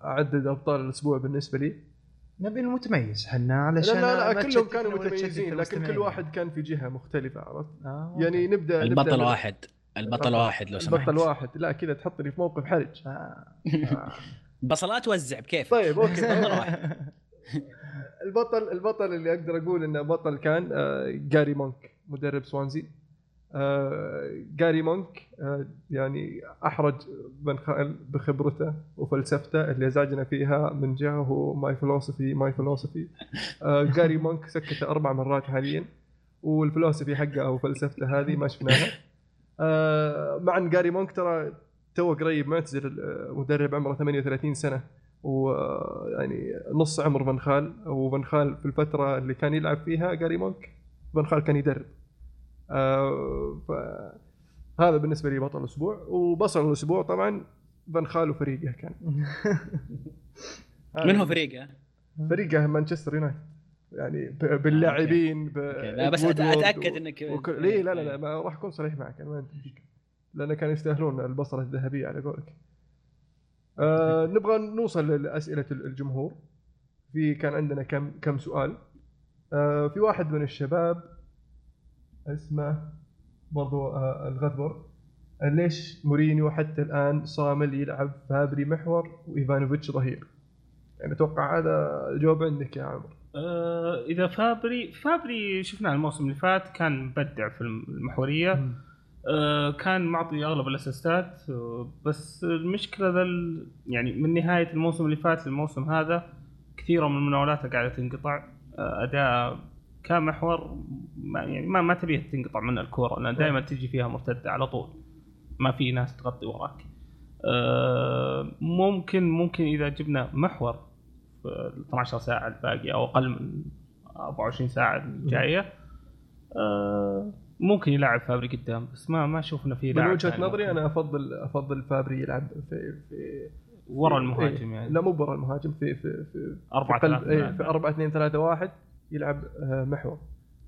أعدد أبطال الأسبوع بالنسبة لي. نبي المتميز. حنا لا علشان لا, لا ما كلهم كانوا متميزين لكن كل. واحد كان في جهة مختلفة عرفت؟ آه، يعني نبدا البطل نبدأ واحد. البطل واحد لو سمحت. البطل واحد. لا كذا تحطني في موقف حرج. آه. بصلات توزع بكيف طيب okay طيب. البطل البطل اللي أقدر أقول إنه بطل كان آه، جاري مونك مدرب سوانزي. آه، جاري مونك آه، يعني أحرج بن خال بخبرته وفلسفته اللي ازعجنا فيها من جهة هو my philosophy my philosophy جاري مونك سكته أربع مرات حاليا وال philosophy حقه أو فلسفته هذه ما شفناها. آه، مع إن جاري مونك ترى تو قريب معتزل آه، مدرب عمره 38 سنة ويعني نص عمر بن خال وبن خال في الفترة اللي كان يلعب فيها جاري مونك بن خال كان يدرب. آه، ف- هذا بالنسبة لي بطل الأسبوع وبصل الأسبوع طبعا بن خال وفريقه كان من هو فريقه؟ فريقه مانشستر يونايتد يعني ب- باللاعبين ب. لا بس اتاكد و- إنك وك... ليه لا لا لا ما راح أكون صريح معك أنا ما عندي لأن كانوا يستاهلون البصره الذهبية على قولك. آه نبغى نوصل لأسئلة الجمهور. في كان عندنا كم كم سؤال. آه في واحد من الشباب اسمه برضو آه الغذبر آه، ليش مورينيو حتى الآن صامل يلعب فابري محور وإيفانوفيتش ظهير؟ يعني أتوقع هذا الجواب عندك يا عمر. آه، إذا فابري فابري شفناه الموسم اللي فات كان مبدع في المحورية. آه، كان معطي أغلب الأسيستات. آه، بس المشكلة ذا يعني من نهاية الموسم اللي فات للموسم هذا كثيرة من مناولاته قاعدة تنقطع. أداء كمحور ما يعني ما, ما تبيه تنقطع منه الكورة لأن دائما تجي فيها مرتدة على طول. ما في ناس تغطي وراك. آه، ممكن ممكن إذا جبنا محور في ال 12 ساعة الباقيه أو أقل من 24 ساعة الجاية آه ممكن يلعب فابري قدام بس ما ما أشوف انه في من لاعب وجهة ثاني نظري. أنا افضل أفضل فابري يلعب في في ورا المهاجم إيه، يعني. لا مو برا المهاجم في في إيه لاعب. في 4 2 3 1 يلعب آه، محور.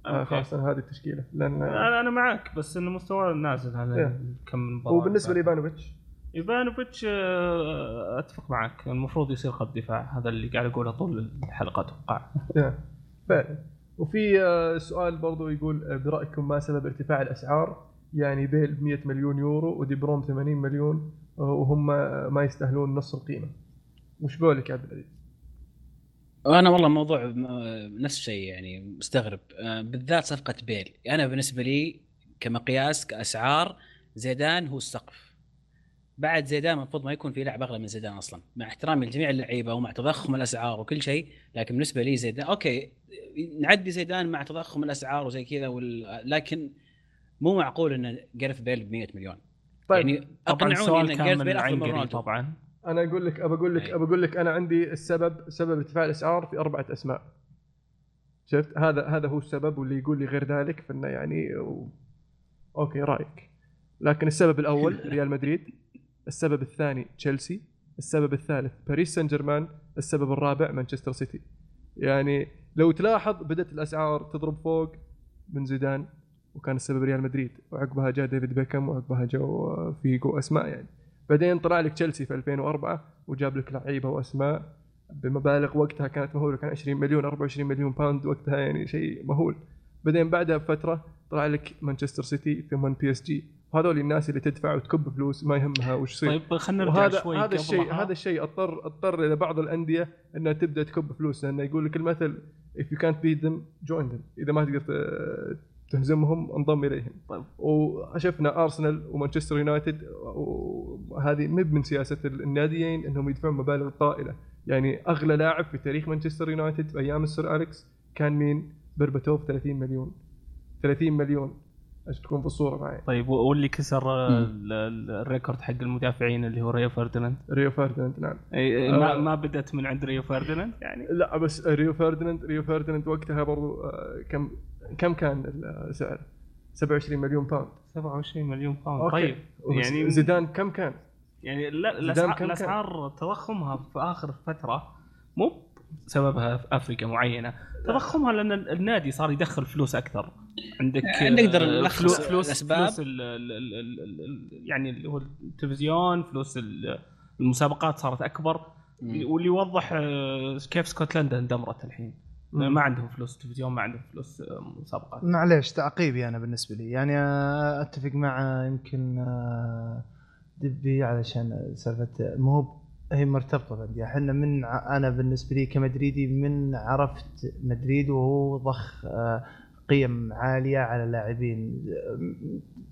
آه،. خاصه هذه التشكيلة. لأن أنا أنا معك بس انه مستواه نازل إيه. على كم مباراة. وبالنسبة لإيفانوفيتش؟ إيفانوفيتش آه، أتفق معك. المفروض يصير خط دفاع. هذا اللي قاعد أقوله طول الحلقة أتوقع. نعم فعلا. وفي سؤال برضو يقول برأيكم ما سبب ارتفاع الأسعار؟ يعني بيل ب 100 مليون يورو ودي بروم 80 مليون وهم ما يستاهلون نص القيمة. وش قولك يا عبد العزيز؟ وأنا والله موضوع م- نفس الشيء يعني مستغرب. آه، بالذات صفقة بيل. أنا بالنسبة لي كمقياس كأسعار زيدان هو السقف. بعد زيدان المفروض ما يكون في لاعب أغلى من زيدان أصلا. مع احترامي لجميع اللعيبة ومع تضخم الأسعار وكل شيء لكن بالنسبة لي زيدان okay نعدي زيدان مع تضخم الأسعار وزي كذا وال... لكن مو معقول إن جارث بيل ب 100 مليون. طيب يعني أقنعوني إن جارث من بيل افضل من رونالدو. طبعا. أنا أقول لك أبى أقول لك أي. أبى أقول لك أنا عندي السبب سبب ارتفاع الأسعار في أربعة أسماء. شفت؟ هذا هذا هو السبب واللي يقول لي غير ذلك فإنه يعني و... okay رأيك. لكن السبب الأول ريال مدريد السبب الثاني تشيلسي السبب الثالث باريس سان جيرمان السبب الرابع مانشستر سيتي. يعني لو تلاحظ بدأت الأسعار تضرب فوق من زيدان وكان السبب ريال مدريد وعقبها جاء ديفيد بيكهام وعقبها جو فيجو أسماء يعني. بعدين طلع لك تشيلسي في 2004 وجاب لك لعيبة وأسماء بمبالغ وقتها كانت مهولة كان 20 مليون 24 مليون pound وقتها يعني شيء مهول بعدين بعدها بفترة طلع لك مانشستر سيتي ثم PSG وهذول الناس اللي تدفع وتكب فلوس ما يهمها وش يصير طيب خلينا نرجع شوي هذا الشيء. هذا الشيء اضطر أضطر إلى بعض الأندية إنها تبدأ تكب فلوس لأنه يقول لك المثل if you can't beat them join them إذا ما تقدر تهزمهم انضم إليهم طيب. وشفنا ارسنال ومانشستر يونايتد وهذه مب من سياسة الناديين إنهم يدفعون مبالغ طائلة يعني أغلى لاعب في تاريخ مانشستر يونايتد في أيام السر أليكس كان مين؟ برباتوف 30 مليون 30 مليون عشان تكون في الصورة معي طيب واللي كسر ال- ال- ال record حق المدافعين اللي هو ريو فرديناند ريو فرديناند نعم أي- ما, آه. ما بدأت من عند ريو فرديناند يعني لا بس ريو فرديناند ريو فرديناند وقتها برضو آه، كم كم كان السعر؟ 27 مليون pound 27 مليون pound. طيب يعني يعني زيدان كم كان؟ يعني الاسعار تضخمها في آخر فترة مو سببها في أفريقيا معينة تضخمها لأن النادي صار يدخل فلوس أكثر عندك يعني نقدر آه، نلخص فلوس الأسباب. فلوس ال ال ال ال ال ال يعني اللي هو التلفزيون فلوس ال- المسابقات صارت أكبر. واللي يوضح آه، كيف اسكتلندا اندمرت الحين. ما عندهم فلوس تلفزيون ما عندهم فلوس آه، مسابقات معليش تعقيبي أنا بالنسبة لي يعني آه، أتفق مع يمكن آه، دبي علشان سالفة مو هي مرتبطة بالانديه إحنا من أنا بالنسبة لي كمدريدي من عرفت مدريد وهو ضخ آه، قيم عالية على اللاعبين. آه،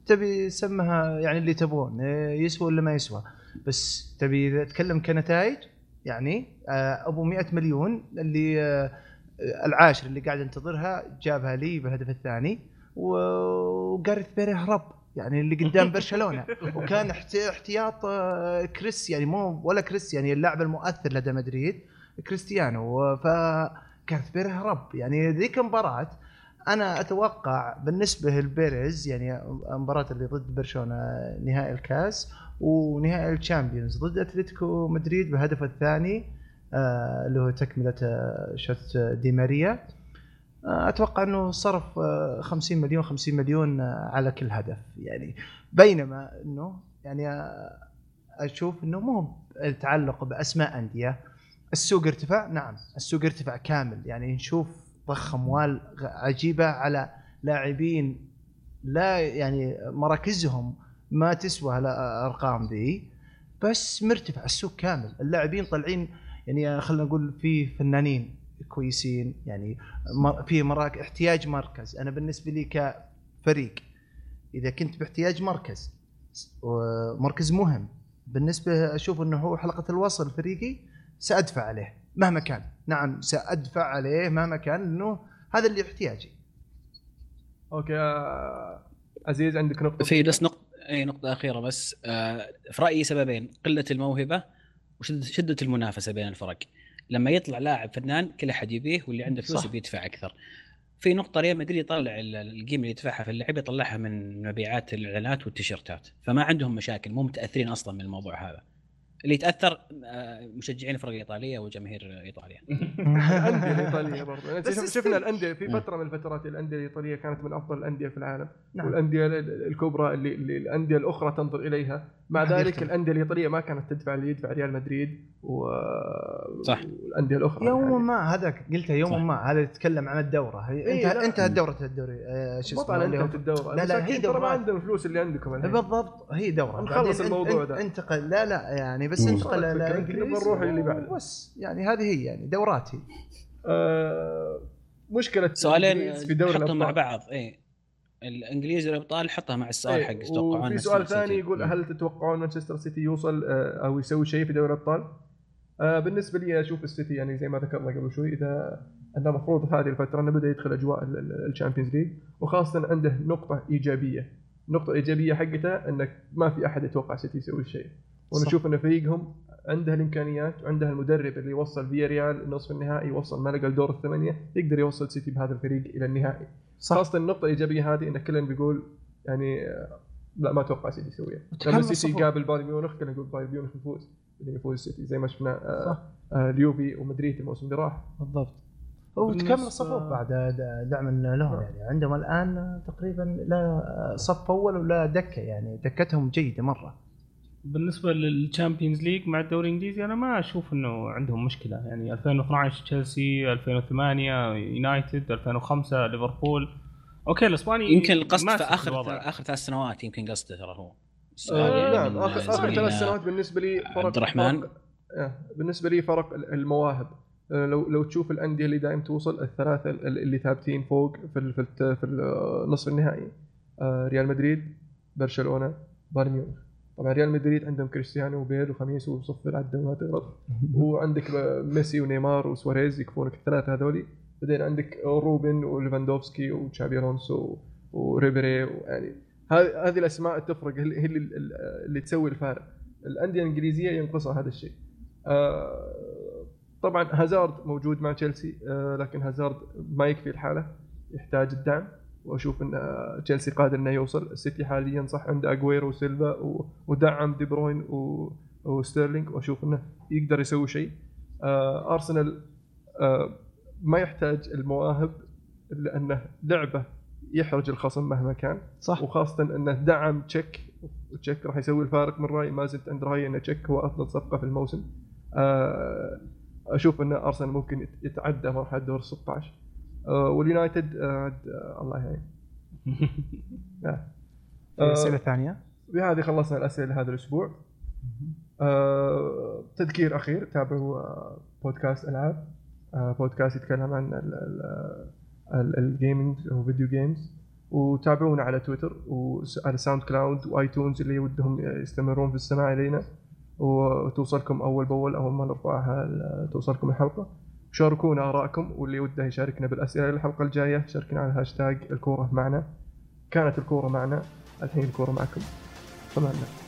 تبي سمها يعني اللي تبون آه، يسوى ولا ما يسوى. بس تبي إذا تتكلم كنتائج يعني أبو 100 مليون اللي العاشر اللي قاعد انتظرها جابها لي بالهدف الثاني و- وجاريث بيري هرب يعني اللي قدام برشلونة. وكان احت- احتياط آه، كريس يعني مو ولا كريس يعني اللاعب المؤثر لدى مدريد كريستيانو. ف جاريث بيل هرب يعني ذيك المباراه أنا أتوقع بالنسبة لبيريز يعني المباراه اللي ضد برشلونة نهائي الكاس ونهائي ال Champions ضد أتلتيكو مدريد بهدفه الثاني آه، اللي هو تكملة آه، shoot دي ماريا. أتوقع أنه صرف آه، 50 مليون 50 مليون آه، على كل هدف. يعني بينما إنه يعني آه، أشوف إنه مو التعلق بأسماء أندية. السوق ارتفع نعم السوق ارتفع كامل. يعني نشوف ضخ أموال عجيبة على لاعبين لا يعني مراكزهم ما تسوى الارقام ذي. بس مرتفع السوق كامل. اللاعبين طالعين يعني خلينا نقول في فنانين. كويسين. يعني في مراكز احتياج مركز. أنا بالنسبة لي كفريق إذا كنت باحتياج مركز مركز مهم بالنسبة أشوف إنه هو حلقة الوصل فريقي سأدفع عليه مهما كان. نعم سأدفع عليه مهما كان إنه هذا اللي احتياجي أوكي آه، عزيز عندك نقطة؟ في بس نقطة إي نقطة أخيرة بس. آه في رأيي سببين قلة الموهبة وشدة شدة المنافسة بين الفرق. لما يطلع لاعب فنان كل أحد يبيه واللي عنده فلوس. بيدفع أكثر. في نقطة ريال مدريد يطلع ال- القيمه اللي يدفعها في اللعب يطلعها من مبيعات الإعلانات والتيشيرتات. فما عندهم مشاكل مو متأثرين أصلا من الموضوع هذا. اللي يتأثر آه، مشجعين الفرق الإيطالية وجماهير إيطاليا الأندية الإيطالية برضه يعني. شفنا الأندية في مم. فترة من الفترات الأندية الإيطالية كانت من أفضل الأندية في العالم نعم. والأندية ال- ال- الكبرى اللي, اللي الأندية الأخرى تنظر إليها مع هذا ذلك. الأندية الإيطالية ما كانت تدفع اللي يدفع ريال مدريد و صح. والأندية الأخرى يوما يعني. ما هذاك قلته يوما صح. ما هذا يتكلم عن الدورة هي إيه، انت لا. انتهت دوره الدوري آه، شو اسمه انتهت الدورة لا، لا، هي ترى ما. عندهم الفلوس اللي عندكم الحين بالضبط هي دورة نخلص الموضوع أنت- ده. انتقل لا لا يعني بس. انتقل إلى فكرة. انجليزي نروح اللي بعده. بس يعني هذه هي يعني دورات هي آه مشكلة سؤالين في دوري نحطهم مع. بعض اي الانجليزي والأبطال حطها مع السؤال إيه، حق تتوقعون مانشستر سؤال. ثاني يقول. هل تتوقعون مانشستر سيتي يوصل آه، أو يسوي شيء في دوري الأبطال؟ آه، بالنسبة لي أشوف السيتي يعني زي ما ذكرنا قبل شوي إذا انه المفروض في هذه الفترة انه بدأ يدخل أجواء ال Champions League وخاصة عنده نقطة إيجابية النقطه الايجابيه حقته أنك ما في أحد يتوقع سيتي يسوي شيء ونشوف إن فريقهم عنده الإمكانيات وعنده المدرب اللي يوصل فيا ريال نصف النهائي يوصل ملقا لدور الثمانية يقدر يوصل سيتي بهذا الفريق إلى النهائي. صح. خاصة النقطة الإيجابية هذه إن كلن بيقول يعني آه، لا ما أتوقع سيتي يسويها. لما سيتي. يقابل بايرن ميونخ كان يقول بايرن ميونخ يفوز. بعدين يفوز السيتي زي ما شفنا آه، صح. آه، اليوفي ومدريد الموسم اللي راح. بالضبط. وتكمل الصفوف بعد دعم لهم يعني عندهم الآن تقريبا لا صف أول ولا دكة. يعني دكتهم جيدة مرة. بالنسبة لل Champions League مع الدوري الإنجليزي أنا ما أشوف إنه عندهم مشكلة. يعني 2012 تشيلسي 2008 يونايتد 2005 ليفربول. okay الإسباني يمكن القصد في آخر الوضع. آخر ثلاث سنوات يمكن قصده ترى هو. السؤال آه نعم اخر آخر ثلاث سنوات بالنسبة لي فرق عبد الرحمن. فرق آه بالنسبة لي فرق المواهب. لو لو تشوف الأندية اللي دائما توصل الثلاثة ال- اللي ثابتين فوق في ال- في الت- في النصف النهائي آه، ريال مدريد برشلونة بايرن ميونخ. طبعا ريال مدريد عندهم كريستيانو وبيل وخاميس وصف العده ما تغلط وعندك ميسي ونيمار وسواريز يكفونك الثلاثة هذولي. بعدين عندك روبن وليفاندوفسكي وتشابي ألونسو وريبيري يعني هذه الأسماء تفرق هي اللي, اللي, اللي تسوي الفارق. الأندية الإنجليزية ينقصها هذا الشيء. آه، طبعا هازارد موجود مع تشيلسي آه، لكن هازارد ما يكفي الحالة يحتاج الدعم. وأشوف إن تشيلسي قادر إنه يوصل السيتي حاليا صح عنده اجويرو وسيلفا ودعم دي بروين وستيرلينج وأشوف إنه يقدر يسوي شيء. آه، أرسنال آه، ما يحتاج المواهب لأنه لعبه يحرج الخصم مهما كان. صح. وخاصة إنه دعم تشيك. وتشيك راح يسوي الفارق من رأيي. ما زلت عند رأيي إن تشيك هو أفضل صفقة في الموسم. آه، أشوف إن أرسنال ممكن يت- يتعدى مرحلة دور 16 آه، واليونايتد آه، عاد، آه، الله يعين آه، أسئلة ثانية؟ بهذه خلصنا الأسئلة لهذا الأسبوع. آه، تذكير أخير تابعوا آه، بودكاست ألعاب. آه، بودكاست يتكلم عن ال- ال- ال- ال gaming و video games وتابعونا على تويتر وعلى SoundCloud و iTunes اللي ودهم يستمرون في السماع إلينا. وتوصلكم أول بأول أول ما نرفعها توصلكم الحلقة. شاركونا آرائكم واللي وده يشاركنا بالأسئلة الحلقة الجاية شاركنا على هاشتاج الكورة معنا. كانت الكورة معنا الحين الكورة معكم. الله